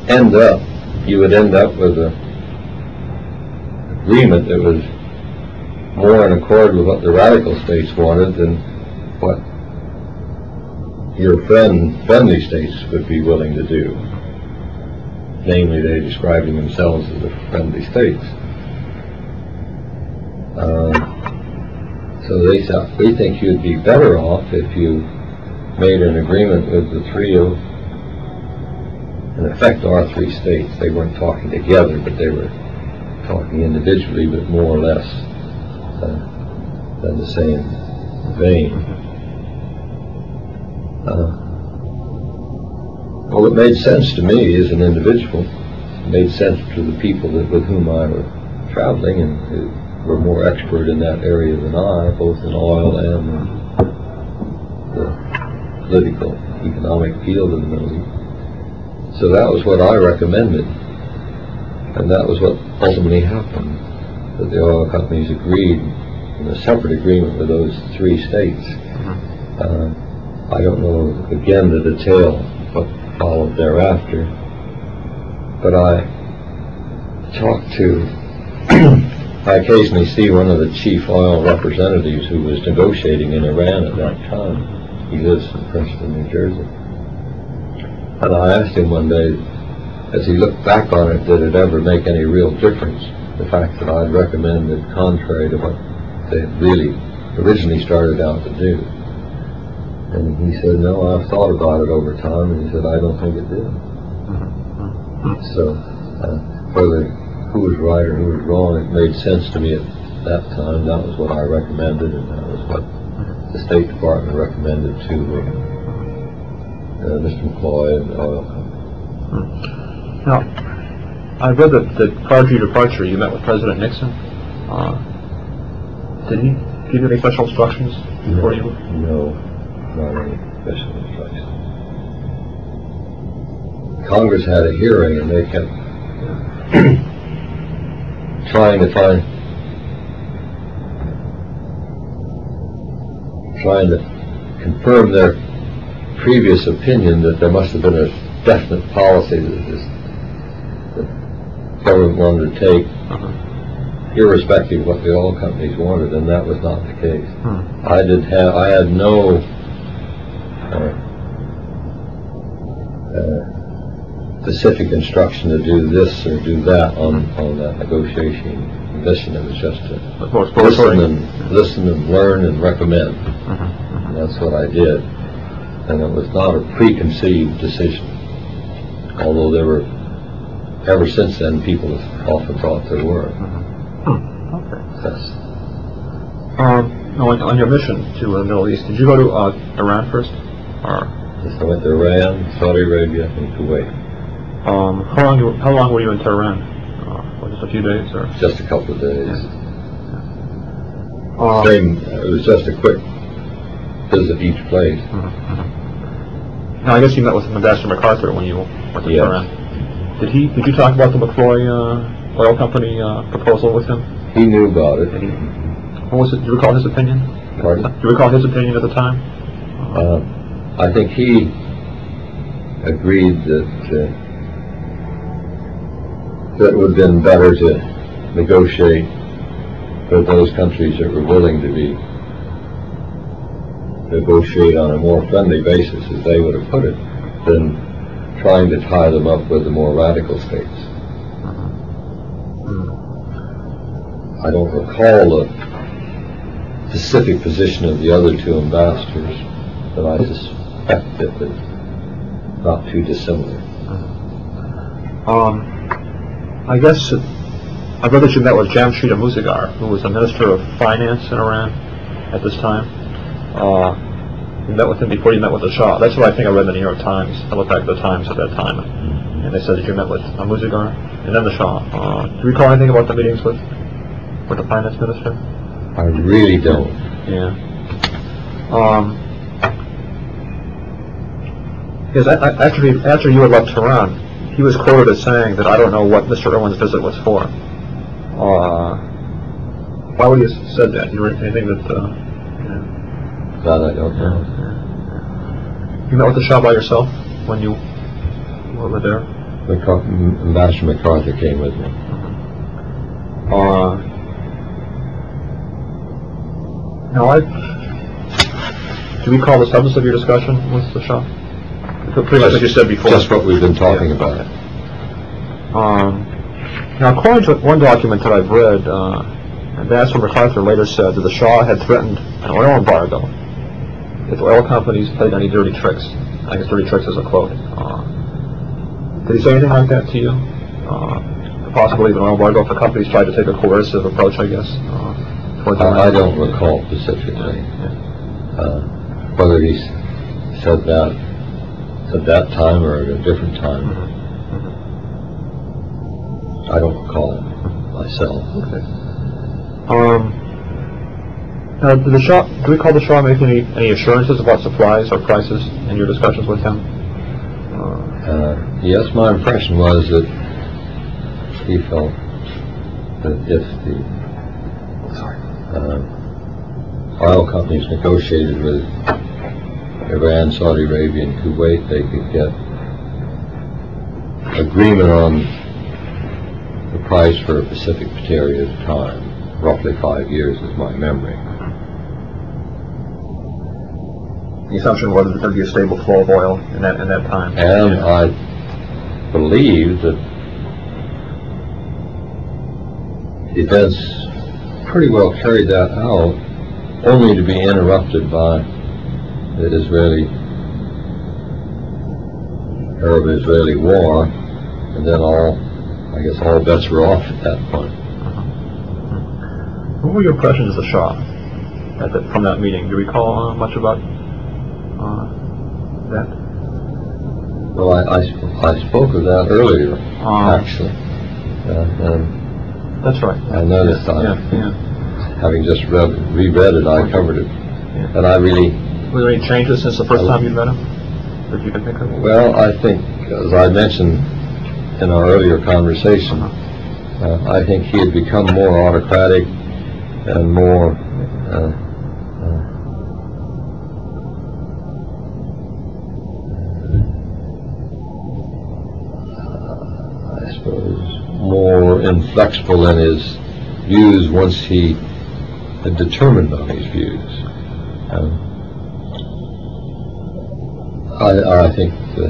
[SPEAKER 2] end up, you would end up with a agreement that was more in accord with what the radical states wanted than what your friend, friendly states would be willing to do. Namely, they describing themselves as the friendly states. Uh, so they thought, we think you'd be better off if you made an agreement with the three of, in effect, our three states. They weren't talking together, but they were talking individually, but more or less than the same vein. Uh, well, it made sense to me as an individual. It made sense to the people that, with whom I was traveling and who were more expert in that area than I, both in oil and the political, economic field of the Middle East. So that was what I recommended. And that was what ultimately happened, that the oil companies agreed in a separate agreement with those three states. Uh, I don't know, again, the detail of what followed thereafter, but I talked to, <clears throat> I occasionally see one of the chief oil representatives who was negotiating in Iran at that time. He lives in Princeton, New Jersey. And I asked him one day, as he looked back on it, did it ever make any real difference? The fact that I'd recommended contrary to what they had really originally started out to do. And he said, no, I've thought about it over time, and he said, I don't think it did. So, uh, whether who was right or who was wrong, it made sense to me at that time. That was what I recommended, and that was what the State Department recommended to uh, uh, Mr. McCloy and the oil company.
[SPEAKER 1] Now, I read that, that prior to your departure, you met with President Nixon. Uh, did he give you any special instructions before you?
[SPEAKER 2] No, not any special instructions. Congress had a hearing and they kept <clears throat> trying to find, trying to confirm their previous opinion that there must have been a definite policy that the government wanted to take irrespective of what the oil companies wanted, and that was not the case.
[SPEAKER 1] Hmm.
[SPEAKER 2] I did have, I had no uh, uh, specific instruction to do this or do that on, on that negotiation mission. It was just to
[SPEAKER 1] course,
[SPEAKER 2] listen and, listen and learn and recommend.
[SPEAKER 1] Mhm,
[SPEAKER 2] And that's what I did. And it was not a preconceived decision. Although there were, ever since then, people have often thought there were.
[SPEAKER 1] mhm. Hmm, Okay.
[SPEAKER 2] Yes.
[SPEAKER 1] Um, on, on your mission to the Middle East, did you go to uh, Iran first, or
[SPEAKER 2] Yes, I went to Iran, Saudi Arabia, and Kuwait.
[SPEAKER 1] um, how long? You, how long were you in Tehran? Uh, was it a few days, or?
[SPEAKER 2] Just a couple of days.
[SPEAKER 1] Uh,
[SPEAKER 2] Same, it was just a quick visit each place.
[SPEAKER 1] mhm, mhm. Now, I guess you met with Ambassador MacArthur when you went to
[SPEAKER 2] Yes.
[SPEAKER 1] Tehran. Did he? Did you talk about the McCloy uh, oil company uh, proposal with him?
[SPEAKER 2] He knew about it.
[SPEAKER 1] He? What was it? Do you recall his opinion?
[SPEAKER 2] Pardon?
[SPEAKER 1] Do you recall his opinion at the time?
[SPEAKER 2] Uh, I think he agreed that uh, that it would have been better to negotiate with those countries that were willing to be negotiate on a more friendly basis, as they would have put it, than trying to tie them up with the more radical states. I don't recall the specific position of the other two ambassadors, but I suspect that it's not too dissimilar.
[SPEAKER 1] Um, I guess I read that you met with Jamshid Amouzegar, who was the Minister of Finance in Iran at this time. Uh, you met with him before you met with the Shah. That's what I think I read in the New York Times. I looked back at the Times at that time, and they said that you met with uh, Amouzegar and then the Shah. Uh, do you recall anything about the meetings with with the Finance Minister?
[SPEAKER 2] I really don't.
[SPEAKER 1] Yeah. Um, because I, I, after, you, after you had left Tehran, he was quoted as saying that I don't know what Mr. Irwin's visit was for. Uh, why would he have said that? You read anything that, uh,
[SPEAKER 2] That I don't know.
[SPEAKER 1] You met with the Shah by yourself when you were there?
[SPEAKER 2] McCar- Ambassador MacArthur came with me.
[SPEAKER 1] Uh, now I, do we call the substance of your discussion with the Shah? Pretty much what you said before.
[SPEAKER 2] Just what we've been talking about.
[SPEAKER 1] Um, now, according to one document that I've read, uh, Ambassador MacArthur later said that the Shah had threatened an oil embargo if oil companies played any dirty tricks. I guess dirty tricks is a quote. Uh, did he say anything like that to you? Uh, possibly an oil embargo if the companies tried to take a coercive approach, I guess. Uh,
[SPEAKER 2] I, I don't recall specifically uh, whether he said that at that time or at a different time. I don't recall myself.
[SPEAKER 1] Okay. Um, now, did the Shah, do we call the Shah make any, any assurances about supplies or prices in your discussions with him? Uh,
[SPEAKER 2] Uh, yes, my impression was that he felt that if the uh, oil companies negotiated with Iran, Saudi Arabia, and Kuwait, they could get agreement on the price for a specific period of time. Roughly five years is my memory.
[SPEAKER 1] The assumption was that there'd be a stable flow of oil in that, in that time.
[SPEAKER 2] And
[SPEAKER 1] Yeah.
[SPEAKER 2] I believe that events pretty well carried that out, only to be interrupted by the Israeli, Arab-Israeli war, and then all, I guess all bets were off at that point.
[SPEAKER 1] What were your impressions of the Shah at the, from that meeting? Do you recall uh, much about uh, that?
[SPEAKER 2] Well, I, I, sp- I spoke of that earlier,
[SPEAKER 1] Um,
[SPEAKER 2] actually. Uh, and
[SPEAKER 1] That's right.
[SPEAKER 2] I noticed I,
[SPEAKER 1] Yeah, yeah.
[SPEAKER 2] having just read, reread it, I covered it. And I really
[SPEAKER 1] Were there any changes since the first time you met him that you can think of?
[SPEAKER 2] Well, I think, as I mentioned in our earlier conversation, uh, I think he had become more autocratic and more uh, uh, I suppose, more inflexible in his views once he had determined on his views. Um, I, I think the,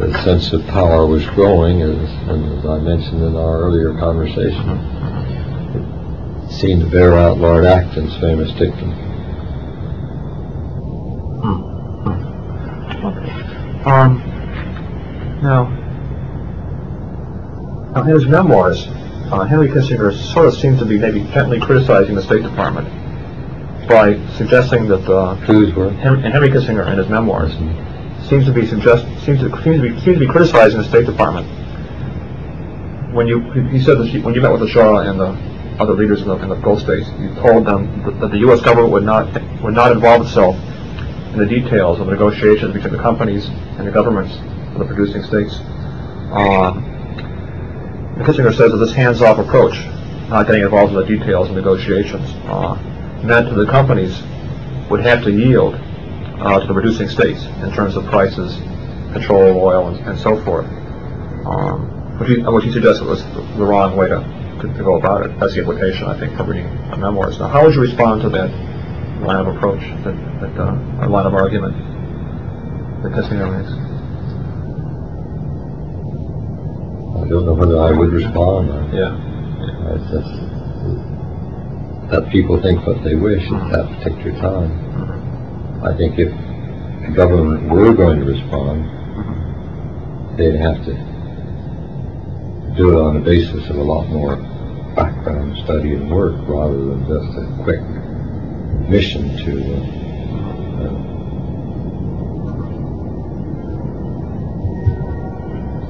[SPEAKER 2] the sense of power was growing, as, and as I mentioned in our earlier conversation. It seemed to bear out Lord Acton's famous dictum.
[SPEAKER 1] Um, now, now in his memoirs, uh, Henry Kissinger sort of seems to be maybe gently criticizing the State Department by suggesting that uh,
[SPEAKER 2] Whose were?
[SPEAKER 1] Hen- Henry Kissinger in his memoirs seems to be suggest seems to seems to be seems to be criticizing the State Department. When you he said that when you met with the Shah and the other leaders in the, in the Gulf states, you told them that, the U.S. government would not would not involve itself in the details of the negotiations between the companies and the governments of the producing states. Um, Kissinger says that this hands-off approach, not getting involved in the details of negotiations, uh, meant that the companies would have to yield uh, to the producing states in terms of prices, control of oil, and, and so forth. Um, which, he, which he suggested was the wrong way to, to, to go about it. That's the implication, I think, from reading the memoirs. Now, how would you respond to that line of approach, that, that uh, line of argument that Kissinger makes?
[SPEAKER 2] I don't know whether I would respond.
[SPEAKER 1] Yeah.
[SPEAKER 2] I just let people think what they wish at that particular time. I think if the government were going to respond, they'd have to do it on the basis of a lot more background study and work rather than just a quick mission to uh,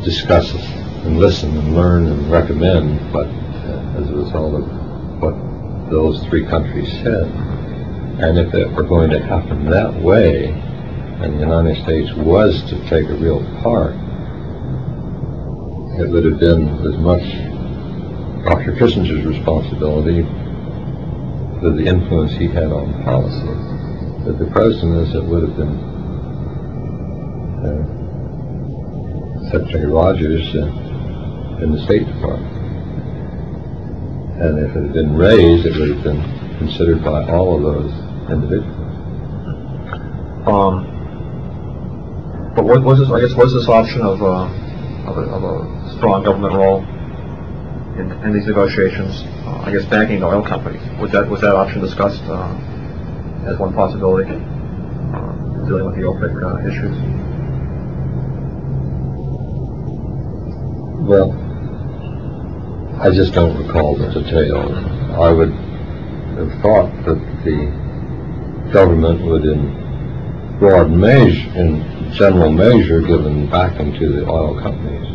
[SPEAKER 2] uh, discuss and listen and learn and recommend, but uh, as a result of what those three countries said. And if it were going to happen that way, and the United States was to take a real part it would have been as much Dr. Kissinger's responsibility for the influence he had on policy. But the president, as it would have been uh, Secretary Rogers uh, in the State Department. And if it had been raised, it would have been considered by all of those individuals.
[SPEAKER 1] Um, but what was this, I guess, was this option of, uh, of a, of a strong government role in, in these negotiations, uh, I guess banking the oil companies, was that, was that option discussed, uh, as one possibility, uh, dealing with the OPEC, uh, issues?
[SPEAKER 2] Well, I just don't recall the details. I would have thought that the government would in broad measure, in general measure, given backing to the oil companies,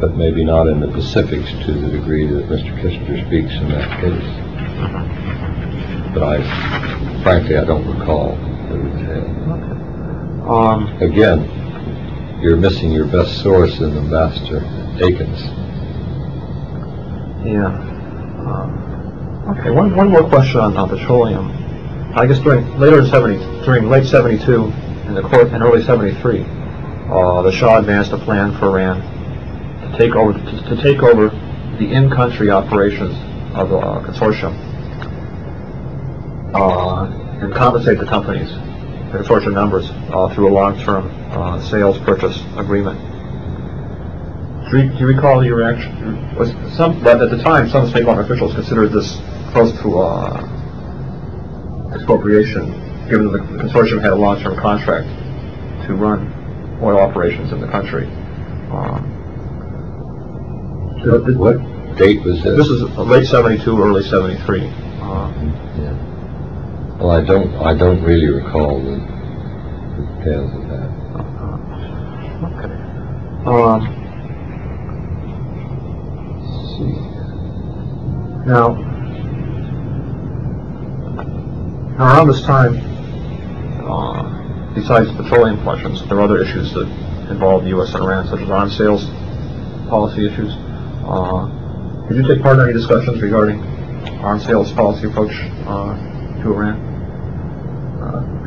[SPEAKER 2] but maybe not in the Pacifics to the degree that Mr. Kissinger speaks in that case. But I, frankly, I don't recall the details.
[SPEAKER 1] Um,
[SPEAKER 2] Again, you're missing your best source in Ambassador Akins.
[SPEAKER 1] Yeah. Um, Okay, one, one more question on, on petroleum. I guess during, later in seventy, during late seventy-two and the court, and early seventy-three, uh, the Shah advanced a plan for Iran to take over, to, to take over the in-country operations of the uh, consortium, uh, and compensate the companies, the consortium members, uh, through a long-term, uh, sales purchase agreement. Do you, do you recall your reaction? Was some, but at the time, some state government officials considered this close to uh, expropriation, given that the consortium had a long-term contract to run oil operations in the country. Um,
[SPEAKER 2] What, what date was this?
[SPEAKER 1] this is late '72, early '73. Uh,
[SPEAKER 2] Yeah. Well, I don't, I don't really recall the the details of that.
[SPEAKER 1] okay. See. Now, around this time, uh, besides petroleum questions, there are other issues that involve the U.S. and Iran, such as arms sales policy issues. Uh, did you take part in any discussions regarding arms sales policy approach uh, to Iran? Uh?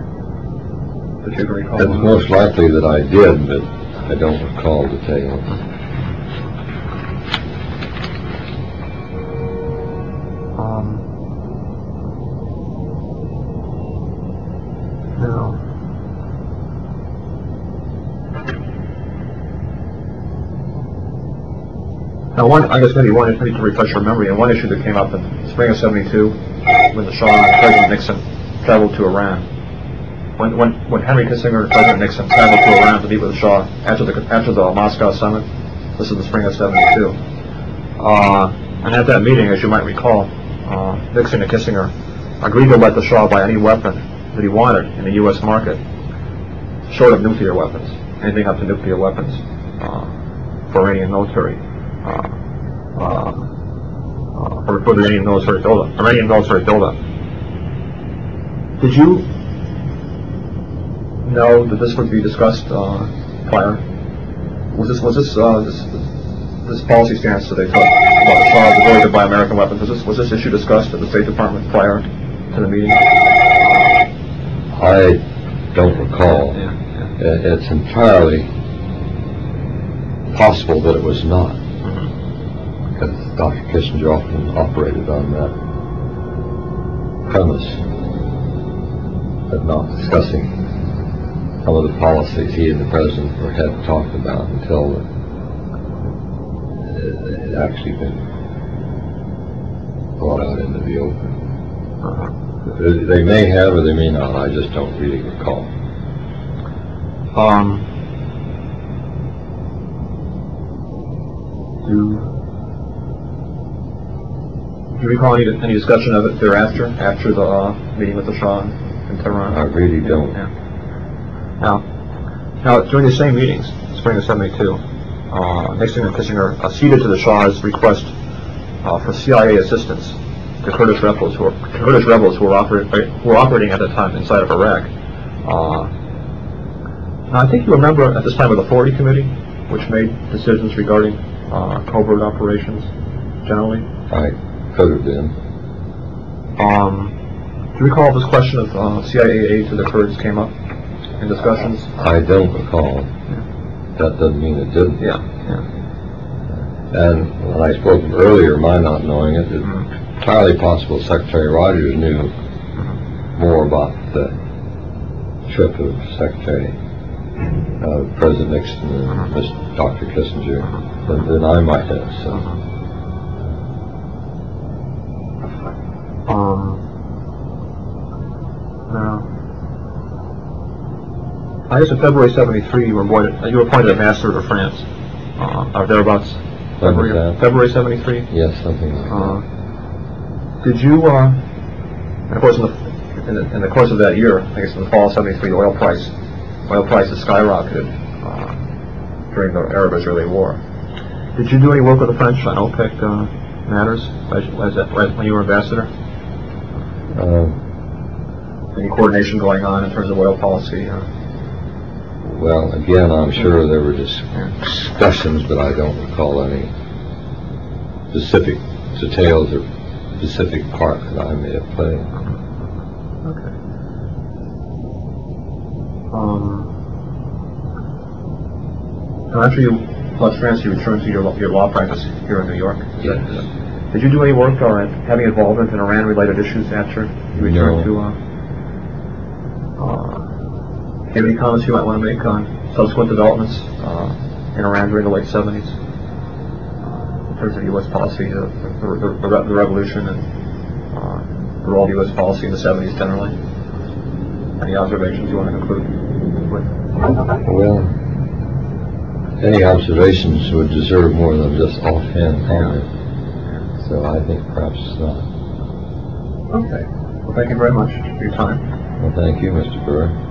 [SPEAKER 2] It's most likely that I did, but I don't recall the details.
[SPEAKER 1] Um, no. Now, one, I guess maybe one, maybe to refresh your memory, and one issue that came up in spring of '72, when the Shah and President Nixon traveled to Iran. When, when, when Henry Kissinger and President Nixon traveled to Iran to meet with the Shah after the after the Moscow summit, this is the spring of '72. Uh, and at that meeting, as you might recall, uh, Nixon and Kissinger agreed to let the Shah buy any weapon that he wanted in the U.S. market, short of nuclear weapons, anything up to nuclear weapons uh, for Iranian military, uh, uh, uh, for, for the Iranian military buildup. Iranian military buildup. Did you know that this would be discussed uh, prior? Was this was this uh, this this policy stance that they took about the ability to buy American weapons? Was this was this issue discussed at the State Department prior to the meeting?
[SPEAKER 2] I don't recall.
[SPEAKER 1] Yeah, yeah.
[SPEAKER 2] Uh, it's entirely possible that it was not, mm-hmm. because Dr. Kissinger often operated on that premise of not discussing some of the policies he and the president were had talked about until it had actually been brought out into the open. They they may have or they may not, I just don't really recall.
[SPEAKER 1] Um, do, do you recall any, any discussion of it thereafter, after the uh, meeting with the Shah in Tehran?
[SPEAKER 2] I really don't.
[SPEAKER 1] Yeah. Now, now during the same meetings, spring of '72, uh, Nixon and Kissinger acceded to the Shah's request uh, for CIA assistance to Kurdish rebels who were Kurdish rebels who were, oper- who were operating at that time inside of Iraq. Uh, now, I think you remember at this time of the 40 committee, which made decisions regarding uh, covert operations generally?
[SPEAKER 2] I could have been.
[SPEAKER 1] Um, do you recall this question of uh, CIA aid to the Kurds came up in discussions?
[SPEAKER 2] I don't recall. That doesn't mean it didn't.
[SPEAKER 1] Yeah, yeah.
[SPEAKER 2] And when I spoke of earlier, my not knowing it, it's
[SPEAKER 1] Mhm.
[SPEAKER 2] entirely possible Secretary Rogers knew more about the trip of Secretary, uh, President Nixon and Miss- Dr. Kissinger than, than I might have, so.
[SPEAKER 1] Um, now, I guess in February '73, you were appointed, you were appointed ambassador to France, uh, or thereabouts. February,
[SPEAKER 2] that?
[SPEAKER 1] February '73.
[SPEAKER 2] Yes, something like
[SPEAKER 1] Uh,
[SPEAKER 2] that.
[SPEAKER 1] did you, uh, and of course, in the, in the in the course of that year, I guess in the fall of '73, the oil price, oil prices skyrocketed uh, during the Arab-Israeli War. Did you do any work with the French on OPEC uh, matters as, as, as when you were ambassador?
[SPEAKER 2] Uh,
[SPEAKER 1] Any coordination going on in terms of oil policy? Uh,
[SPEAKER 2] well, again, I'm sure there were discussions, but I don't recall any specific details or specific part that I may have played.
[SPEAKER 1] okay. Um, after you left France, you returned to your law, your law practice here in New York. Is that-
[SPEAKER 2] Yes.
[SPEAKER 1] Did you do any work or have any involvement in Iran-related issues after you returned
[SPEAKER 2] No.
[SPEAKER 1] to? Uh, uh, do you have any comments you might want to make on subsequent developments uh, in Iran during the late 70s? Uh, in terms of U.S. policy, the, the, the, the the revolution and uh, the role of U.S. policy in the 70s generally? Any observations you want to conclude with?
[SPEAKER 2] Well, any observations would deserve more than just offhand comment. So I think perhaps not.
[SPEAKER 1] Okay. Well, thank you very much for your time.
[SPEAKER 2] Well, thank you, Mr. Burr.